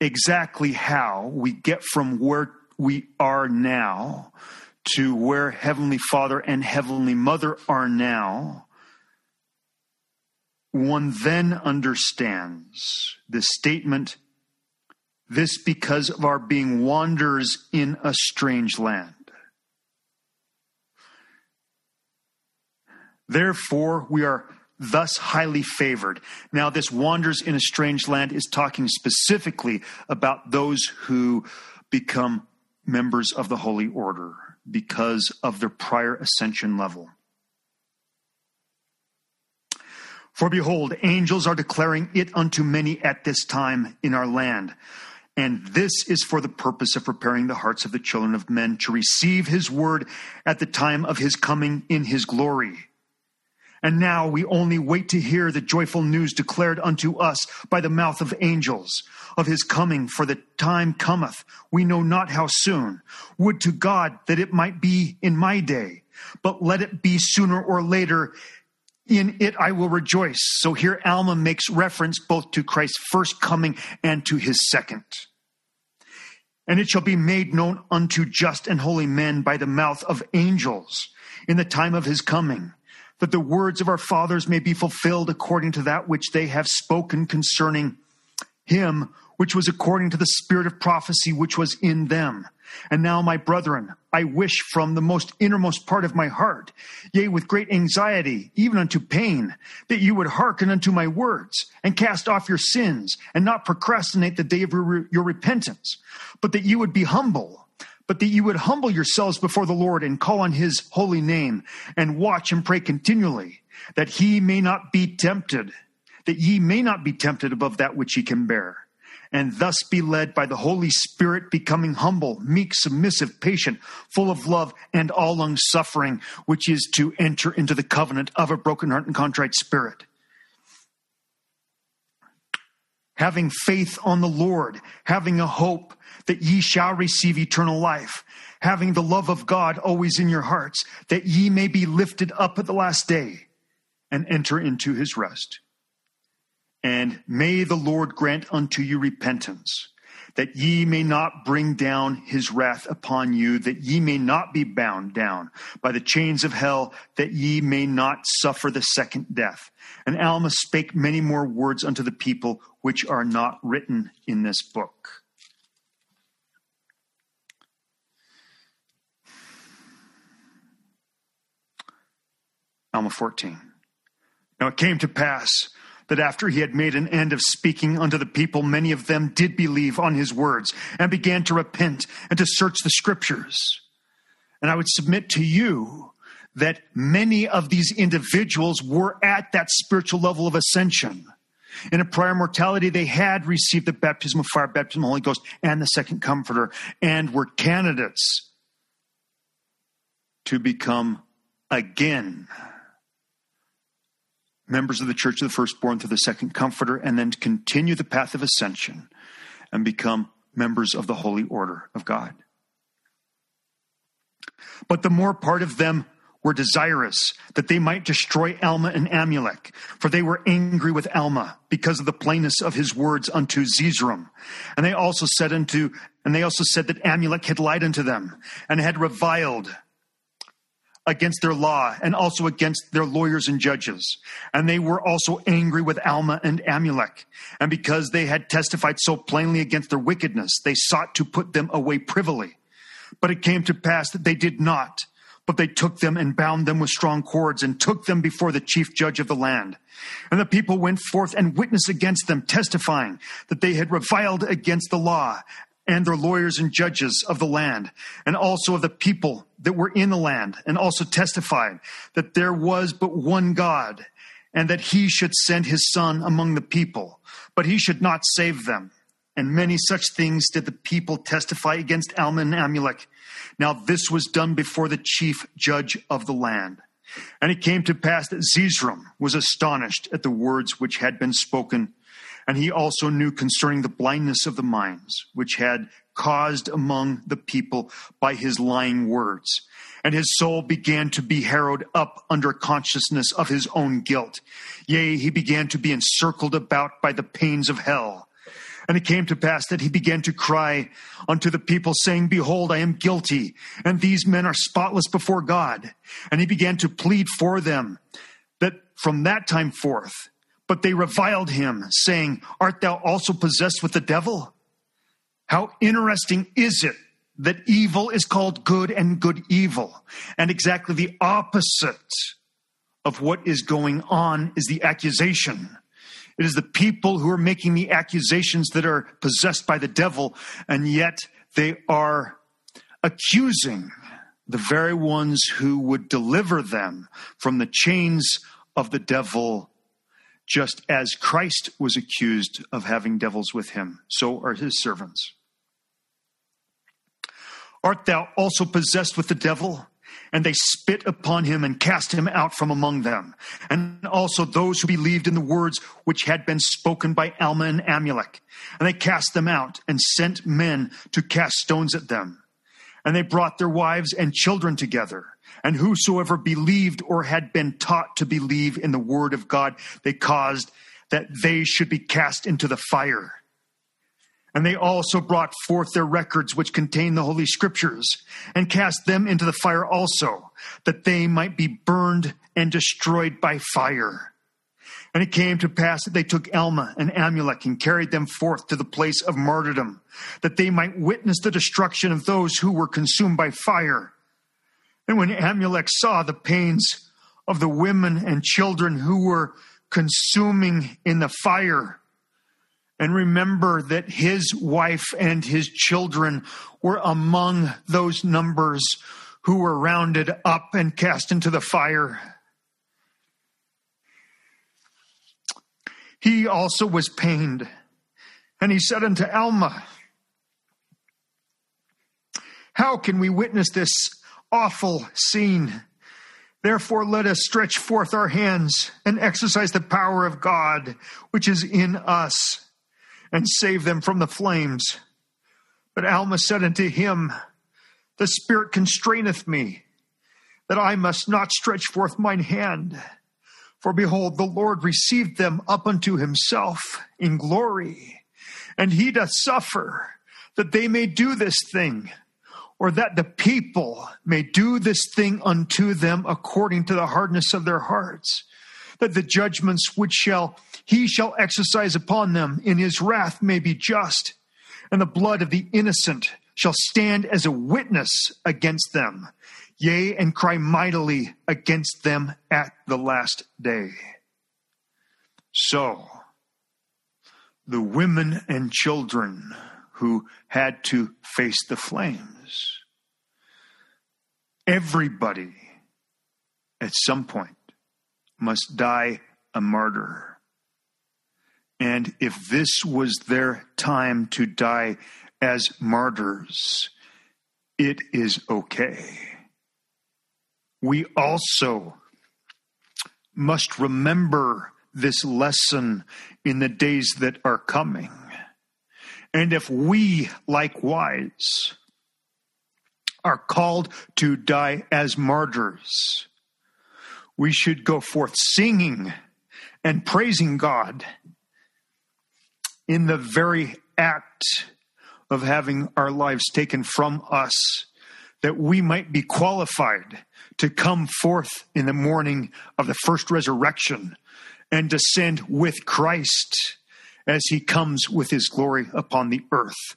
S1: exactly how we get from where we are now to where Heavenly Father and Heavenly Mother are now, one then understands the statement, this because of our being wanderers in a strange land. Therefore, we are thus highly favored. Now, this wanders in a strange land is talking specifically about those who become members of the Holy Order because of their prior ascension level. For behold, angels are declaring it unto many at this time in our land. And this is for the purpose of preparing the hearts of the children of men to receive his word at the time of his coming in his glory. And now we only wait to hear the joyful news declared unto us by the mouth of angels of his coming, for the time cometh, we know not how soon. Would to God that it might be in my day, but let it be sooner or later. In it I will rejoice. So here Alma makes reference both to Christ's first coming and to his second. And it shall be made known unto just and holy men by the mouth of angels in the time of his coming that the words of our fathers may be fulfilled according to that which they have spoken concerning him, which was according to the spirit of prophecy which was in them. And now, my brethren, I wish from the most innermost part of my heart, yea, with great anxiety, even unto pain, that you would hearken unto my words, and cast off your sins, and not procrastinate the day of your, your repentance, but that you would be humble but that you would humble yourselves before the Lord and call on his holy name and watch and pray continually that he may not be tempted, that ye may not be tempted above that which ye can bear, and thus be led by the Holy Spirit, becoming humble, meek, submissive, patient, full of love and all long suffering, which is to enter into the covenant of a broken heart and contrite spirit. Having faith on the Lord, having a hope that ye shall receive eternal life, having the love of God always in your hearts, that ye may be lifted up at the last day and enter into his rest. And may the Lord grant unto you repentance, that ye may not bring down his wrath upon you, that ye may not be bound down by the chains of hell, that ye may not suffer the second death. And Alma spake many more words unto the people, which are not written in this book. Alma 14. Now it came to pass that after he had made an end of speaking unto the people, many of them did believe on his words and began to repent and to search the scriptures. And I would submit to you that many of these individuals were at that spiritual level of ascension. In a prior mortality, they had received the baptism of fire, baptism of the Holy Ghost, and the second comforter, and were candidates to become again members of the Church of the Firstborn through the Second Comforter, and then to continue the path of ascension and become members of the Holy Order of God. But the more part of them were desirous that they might destroy Alma and Amulek, for they were angry with Alma because of the plainness of his words unto Zeezrom. And they also said unto, and they also said that Amulek had lied unto them and had reviled against their law and also against their lawyers and judges. And they were also angry with Alma and Amulek. And because they had testified so plainly against their wickedness, they sought to put them away privily. But it came to pass that they did not. But they took them and bound them with strong cords and took them before the chief judge of the land. And the people went forth and witnessed against them, testifying that they had reviled against the law and their lawyers and judges of the land, and also of the people that were in the land, and also testified that there was but one God, and that he should send his son among the people, but he should not save them. And many such things did the people testify against Alma and Amulek. Now this was done before the chief judge of the land. And it came to pass that Zeezrom was astonished at the words which had been spoken and he also knew concerning the blindness of the minds, which had caused among the people by his lying words. And his soul began to be harrowed up under consciousness of his own guilt. Yea, he began to be encircled about by the pains of hell. And it came to pass that he began to cry unto the people, saying, Behold, I am guilty, and these men are spotless before God. And he began to plead for them that from that time forth, but they reviled him, saying, Art thou also possessed with the devil? How interesting is it that evil is called good and good evil, and exactly the opposite of what is going on is the accusation. It is the people who are making the accusations that are possessed by the devil, and yet they are accusing the very ones who would deliver them from the chains of the devil, just as Christ was accused of having devils with him. So are his servants. Art thou also possessed with the devil? And they spit upon him and cast him out from among them. And also those who believed in the words which had been spoken by Alma and Amulek. And they cast them out and sent men to cast stones at them. And they brought their wives and children together. And whosoever believed or had been taught to believe in the word of God, they caused that they should be cast into the fire. And they also brought forth their records, which contain the Holy Scriptures, and cast them into the fire also, that they might be burned and destroyed by fire. And it came to pass that they took Alma and Amulek and carried them forth to the place of martyrdom, that they might witness the destruction of those who were consumed by fire. And when Amulek saw the pains of the women and children who were consuming in the fire, and remember that his wife and his children were among those numbers who were rounded up and cast into the fire. He also was pained, and he said unto Alma, How can we witness this awful scene? Therefore, let us stretch forth our hands and exercise the power of God, which is in us and save them from the flames. But Alma said unto him, The Spirit constraineth me, that I must not stretch forth mine hand. For behold, the Lord received them up unto himself in glory, and he doth suffer that they may do this thing, or that the people may do this thing unto them according to the hardness of their hearts that the judgments which shall he shall exercise upon them in his wrath may be just, and the blood of the innocent shall stand as a witness against them, yea, and cry mightily against them at the last day. So, the women and children who had to face the everybody at some point must die a martyr. And if this was their time to die as martyrs, it is okay. We also must remember this lesson in the days that are coming. And if we likewise are called to die as martyrs, we should go forth singing and praising God in the very act of having our lives taken from us, that we might be qualified to come forth in the morning of the first resurrection and descend with Christ as he comes with his glory upon the earth.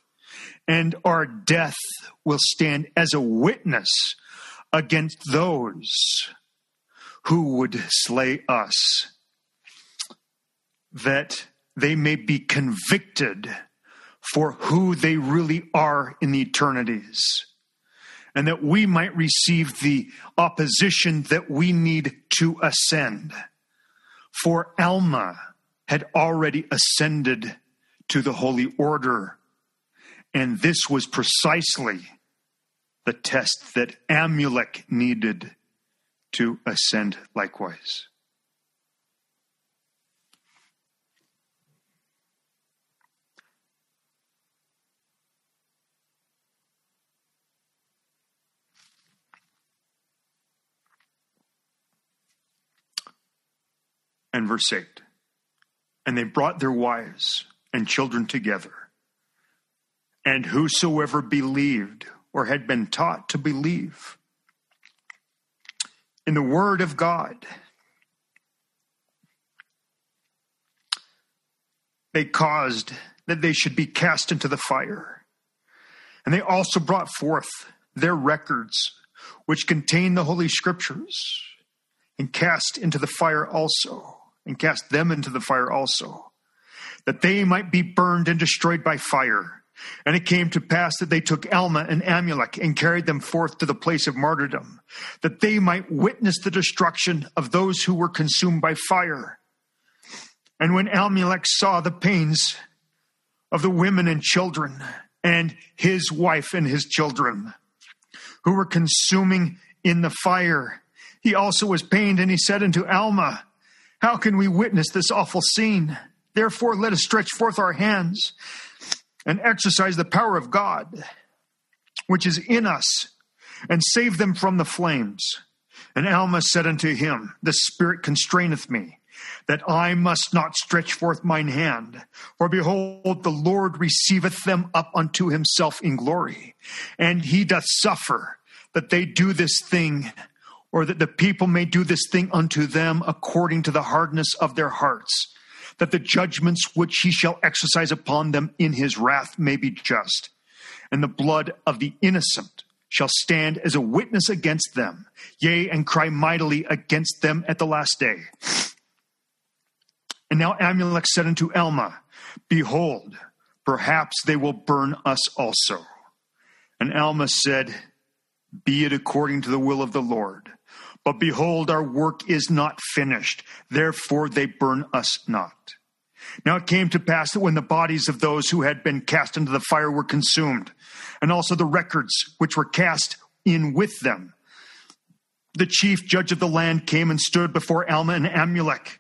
S1: And our death will stand as a witness against those who would slay us, that they may be convicted for who they really are in the eternities, and that we might receive the opposition that we need to ascend. For Alma had already ascended to the holy order, and this was precisely the test that Amulek needed to ascend likewise. And verse 8 And they brought their wives and children together. And whosoever believed or had been taught to believe in the word of God, they caused that they should be cast into the fire. And they also brought forth their records, which contain the Holy Scriptures, and cast into the fire also, and cast them into the fire also, that they might be burned and destroyed by fire. And it came to pass that they took Alma and Amulek and carried them forth to the place of martyrdom, that they might witness the destruction of those who were consumed by fire. And when Amulek saw the pains of the women and children, and his wife and his children, who were consuming in the fire, he also was pained, and he said unto Alma, How can we witness this awful scene? Therefore, let us stretch forth our hands and exercise the power of God, which is in us, and save them from the flames. And Alma said unto him, The Spirit constraineth me, that I must not stretch forth mine hand. For behold, the Lord receiveth them up unto himself in glory, and he doth suffer that they do this thing, or that the people may do this thing unto them according to the hardness of their hearts that the judgments which he shall exercise upon them in his wrath may be just, and the blood of the innocent shall stand as a witness against them, yea, and cry mightily against them at the last day. And now Amulek said unto Alma, Behold, perhaps they will burn us also. And Alma said, Be it according to the will of the Lord. But behold, our work is not finished, therefore they burn us not. Now it came to pass that when the bodies of those who had been cast into the fire were consumed, and also the records which were cast in with them, the chief judge of the land came and stood before Alma and Amulek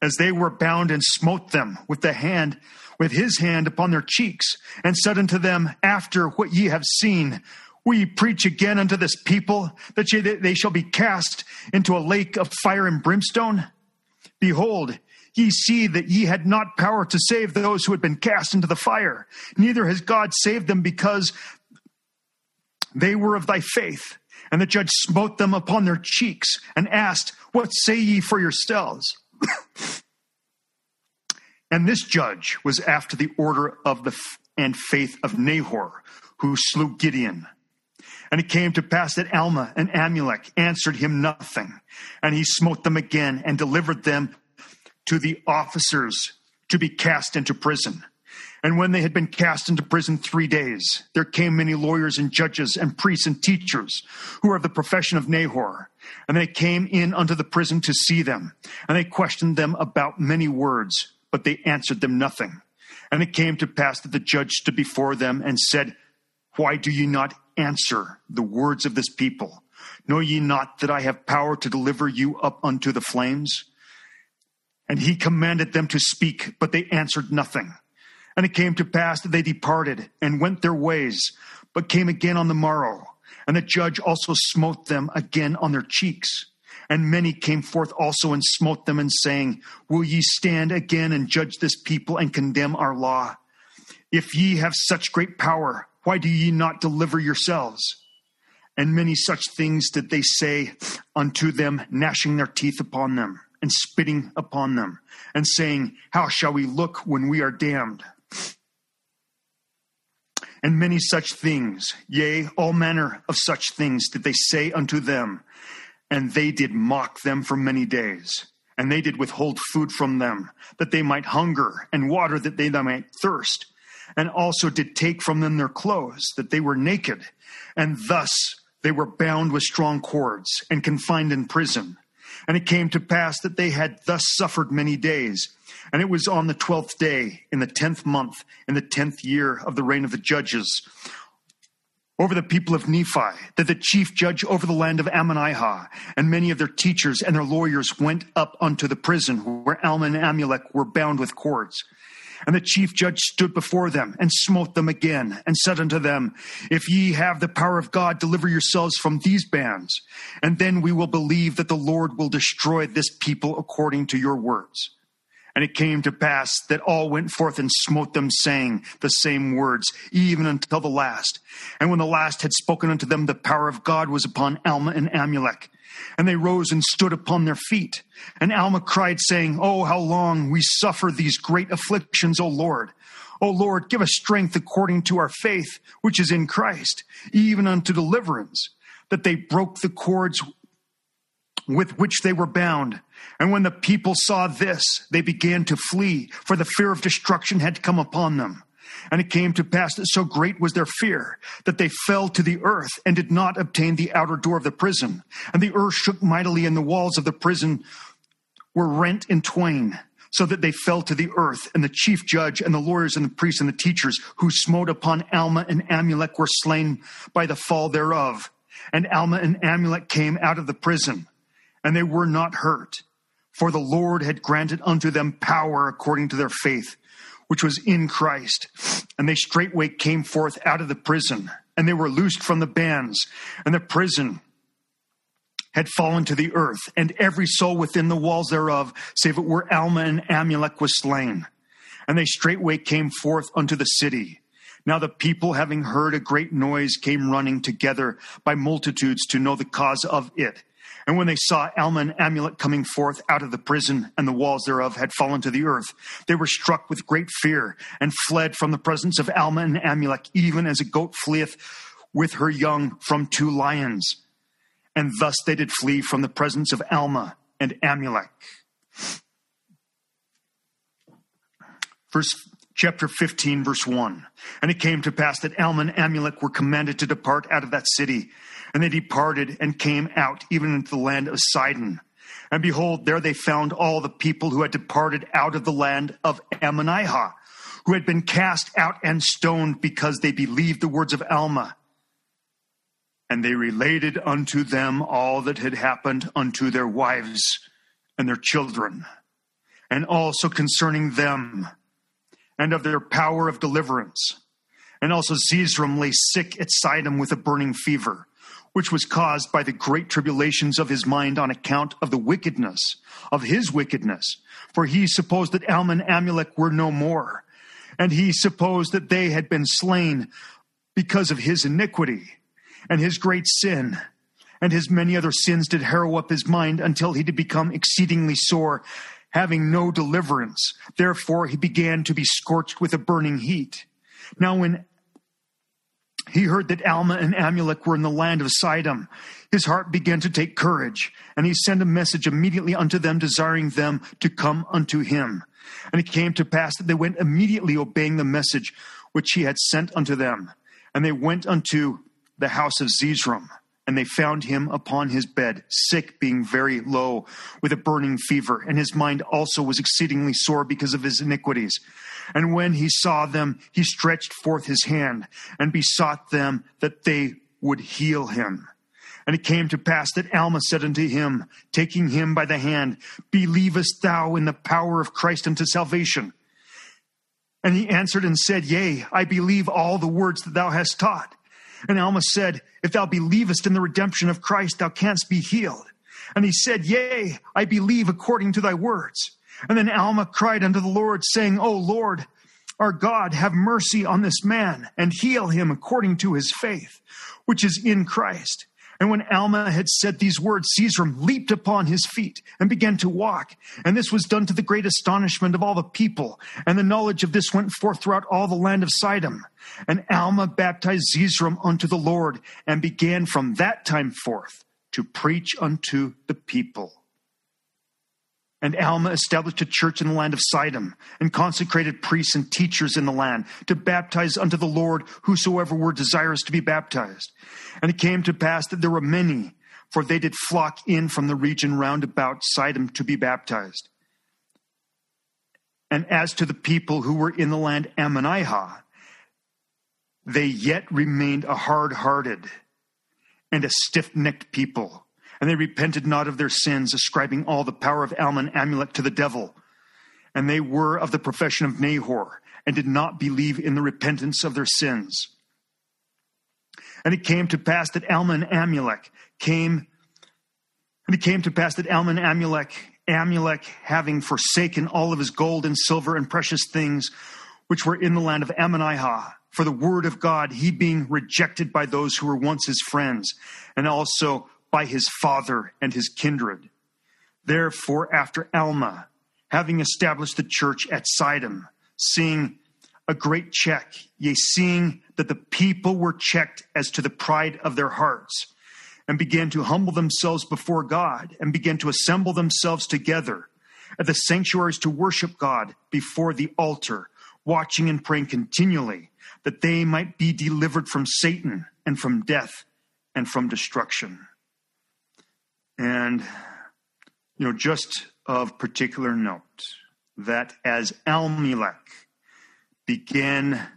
S1: as they were bound and smote them with the hand with his hand upon their cheeks and said unto them after what ye have seen we preach again unto this people that they shall be cast into a lake of fire and brimstone? Behold, ye see that ye had not power to save those who had been cast into the fire. Neither has God saved them because they were of thy faith. And the judge smote them upon their cheeks and asked, What say ye for yourselves? [COUGHS] and this judge was after the order of the and faith of Nehor, who slew Gideon. And it came to pass that Alma and Amulek answered him nothing. And he smote them again and delivered them to the officers to be cast into prison. And when they had been cast into prison three days, there came many lawyers and judges and priests and teachers who are of the profession of Nehor. And they came in unto the prison to see them. And they questioned them about many words, but they answered them nothing. And it came to pass that the judge stood before them and said, Why do ye not answer the words of this people. Know ye not that I have power to deliver you up unto the flames? And he commanded them to speak, but they answered nothing. And it came to pass that they departed and went their ways, but came again on the morrow. And the judge also smote them again on their cheeks. And many came forth also and smote them, and saying, Will ye stand again and judge this people and condemn our law? If ye have such great power, why do ye not deliver yourselves? And many such things did they say unto them, gnashing their teeth upon them, and spitting upon them, and saying, How shall we look when we are damned? And many such things, yea, all manner of such things did they say unto them, and they did mock them for many days. And they did withhold food from them, that they might hunger, and water that they might thirst and also did take from them their clothes, that they were naked, and thus they were bound with strong cords and confined in prison. And it came to pass that they had thus suffered many days. And it was on the twelfth day, in the tenth month, in the tenth year of the reign of the judges, over the people of Nephi, that the chief judge over the land of Ammonihah and many of their teachers and their lawyers went up unto the prison where Alma and Amulek were bound with cords. And the chief judge stood before them and smote them again and said unto them, If ye have the power of God, deliver yourselves from these bands, and then we will believe that the Lord will destroy this people according to your words. And it came to pass that all went forth and smote them, saying the same words, even until the last. And when the last had spoken unto them, the power of God was upon Alma and Amulek. And they rose and stood upon their feet. And Alma cried, saying, Oh, how long we suffer these great afflictions, O Lord. O Lord, give us strength according to our faith, which is in Christ, even unto deliverance, that they broke the cords with which they were bound. And when the people saw this, they began to flee, for the fear of destruction had come upon them. And it came to pass that so great was their fear that they fell to the earth and did not obtain the outer door of the prison. And the earth shook mightily, and the walls of the prison were rent in twain, so that they fell to the earth. And the chief judge and the lawyers and the priests and the teachers who smote upon Alma and Amulek were slain by the fall thereof. And Alma and Amulek came out of the prison and they were not hurt. For the Lord had granted unto them power according to their faith, which was in Christ. And they straightway came forth out of the prison, and they were loosed from the bands, and the prison had fallen to the earth, and every soul within the walls thereof, save it were Alma and Amulek, was slain. And they straightway came forth unto the city. Now the people, having heard a great noise, came running together by multitudes to know the cause of it. And when they saw Alma and Amulek coming forth out of the prison, and the walls thereof had fallen to the earth, they were struck with great fear, and fled from the presence of Alma and Amulek, even as a goat fleeth with her young from two lions. And thus they did flee from the presence of Alma and Amulek. Verse chapter 15, verse 1. And it came to pass that Alma and Amulek were commanded to depart out of that city. And they departed and came out even into the land of Sidon. And behold, there they found all the people who had departed out of the land of Ammonihah, who had been cast out and stoned because they believed the words of Alma. And they related unto them all that had happened unto their wives and their children, and also concerning them, and of their power of deliverance. And also Zeezrom lay sick at Sidon with a burning fever which was caused by the great tribulations of his mind on account of the wickedness of his wickedness. For he supposed that Alma and Amulek were no more, and he supposed that they had been slain because of his iniquity and his great sin. And his many other sins did harrow up his mind until he did become exceedingly sore, having no deliverance. Therefore he began to be scorched with a burning heat. Now when he heard that Alma and Amulek were in the land of Sidon. His heart began to take courage, and he sent a message immediately unto them, desiring them to come unto him. And it came to pass that they went immediately obeying the message which he had sent unto them. And they went unto the house of Zeezrom, and they found him upon his bed, sick, being very low, with a burning fever, and his mind also was exceedingly sore because of his iniquities. And when he saw them, he stretched forth his hand and besought them that they would heal him. And it came to pass that Alma said unto him, taking him by the hand, Believest thou in the power of Christ unto salvation? And he answered and said, Yea, I believe all the words that thou hast taught. And Alma said, If thou believest in the redemption of Christ, thou canst be healed. And he said, Yea, I believe according to thy words. And then Alma cried unto the Lord, saying, O Lord, our God, have mercy on this man and heal him according to his faith, which is in Christ. And when Alma had said these words, Zeezrom leaped upon his feet and began to walk. And this was done to the great astonishment of all the people. And the knowledge of this went forth throughout all the land of Sidon. And Alma baptized Zeezrom unto the Lord and began from that time forth to preach unto the people. And Alma established a church in the land of Sidon, and consecrated priests and teachers in the land to baptize unto the Lord whosoever were desirous to be baptized. And it came to pass that there were many, for they did flock in from the region round about Sidon to be baptized. And as to the people who were in the land Ammonihah, they yet remained a hard hearted and a stiff necked people and they repented not of their sins, ascribing all the power of Alma and Amulek to the devil. And they were of the profession of Nehor, and did not believe in the repentance of their sins. And it came to pass that Alma and Amulek came, and it came to pass that Alma and Amulek Amulek, having forsaken all of his gold and silver and precious things which were in the land of Ammonihah, for the word of God, he being rejected by those who were once his friends, and also by his father and his kindred. Therefore, after Alma, having established the church at Sidon, seeing a great check, yea, seeing that the people were checked as to the pride of their hearts, and began to humble themselves before God, and began to assemble themselves together at the sanctuaries to worship God before the altar, watching and praying continually, that they might be delivered from Satan and from death and from destruction. And, you know, just of particular note, that as Amulek began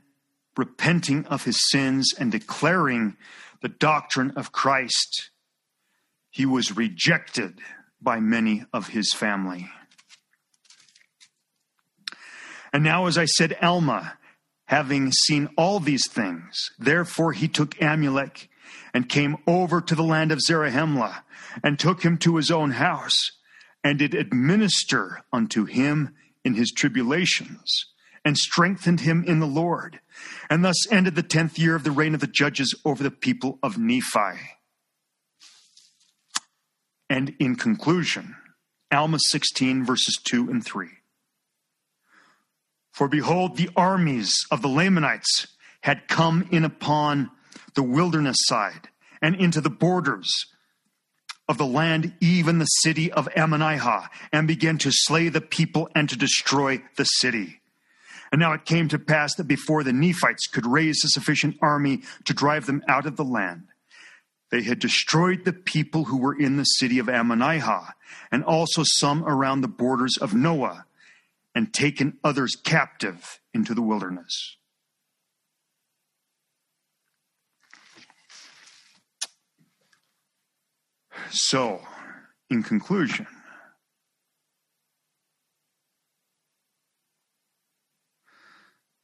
S1: repenting of his sins and declaring the doctrine of Christ, he was rejected by many of his family. And now, as I said, Alma, having seen all these things, therefore he took Amulek and came over to the land of Zarahemla and took him to his own house and did administer unto him in his tribulations and strengthened him in the Lord. And thus ended the tenth year of the reign of the judges over the people of Nephi. And in conclusion, Alma 16, verses 2 and 3. For behold, the armies of the Lamanites had come in upon the wilderness side and into the borders of the land, even the city of Ammonihah, and began to slay the people and to destroy the city. And now it came to pass that before the Nephites could raise a sufficient army to drive them out of the land, they had destroyed the people who were in the city of Ammonihah, and also some around the borders of Noah, and taken others captive into the wilderness. So, in conclusion,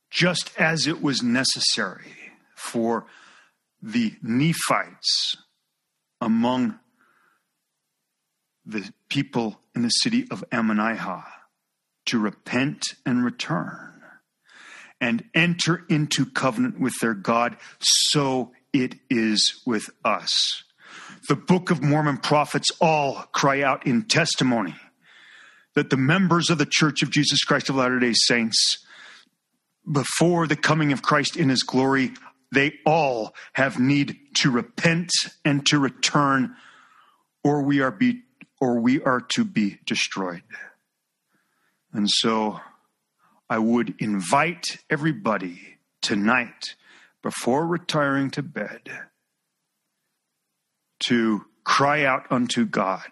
S1: just as it was necessary for the Nephites among the people in the city of Ammonihah to repent and return and enter into covenant with their God, so it is with us. The Book of Mormon prophets all cry out in testimony that the members of the Church of Jesus Christ of Latter day Saints before the coming of Christ in his glory, they all have need to repent and to return, or we are be or we are to be destroyed. And so I would invite everybody tonight before retiring to bed to cry out unto God,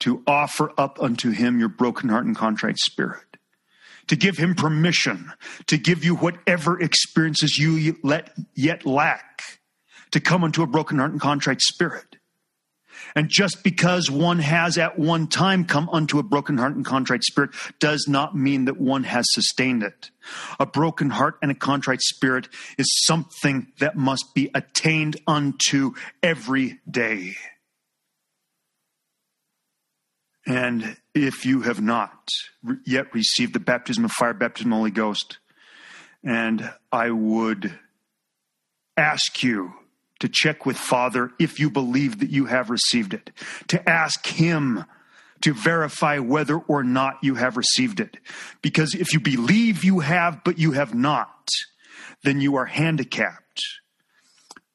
S1: to offer up unto him your broken heart and contrite spirit to give him permission to give you whatever experiences you let yet lack to come unto a broken heart and contrite spirit. And just because one has at one time come unto a broken heart and contrite spirit does not mean that one has sustained it. A broken heart and a contrite spirit is something that must be attained unto every day. And if you have not yet received the baptism of fire, baptism of the Holy Ghost, and I would ask you to check with Father if you believe that you have received it, to ask Him to verify whether or not you have received it. Because if you believe you have, but you have not, then you are handicapped.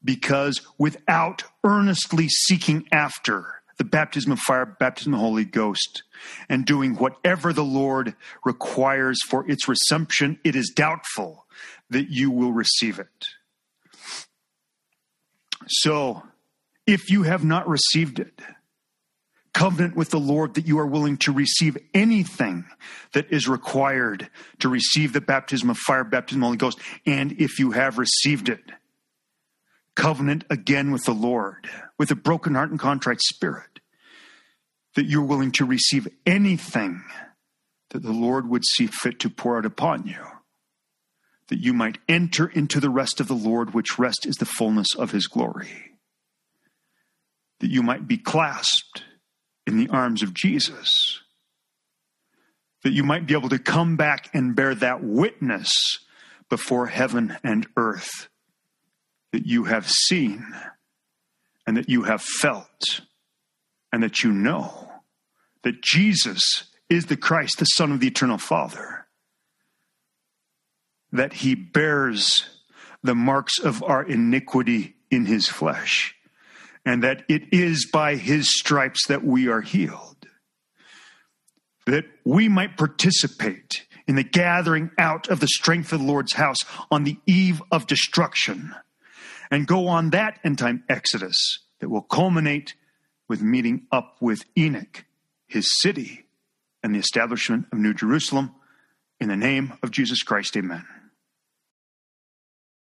S1: Because without earnestly seeking after, the baptism of fire, baptism of the Holy Ghost, and doing whatever the Lord requires for its reception, it is doubtful that you will receive it. So, if you have not received it, covenant with the Lord that you are willing to receive anything that is required to receive the baptism of fire, baptism of the Holy Ghost, and if you have received it, covenant again with the Lord, with a broken heart and contrite spirit, that you're willing to receive anything that the Lord would see fit to pour out upon you, that you might enter into the rest of the Lord, which rest is the fullness of his glory, that you might be clasped in the arms of Jesus. That you might be able to come back and bear that witness before heaven and earth that you have seen and that you have felt and that you know that Jesus is the Christ, the Son of the Eternal Father, that he bears the marks of our iniquity in his flesh, and that it is by his stripes that we are healed, that we might participate in the gathering out of the strength of the Lord's house on the eve of destruction, and go on that end time exodus that will culminate with meeting up with Enoch, his city, and the establishment of New Jerusalem. In the name of Jesus Christ, amen.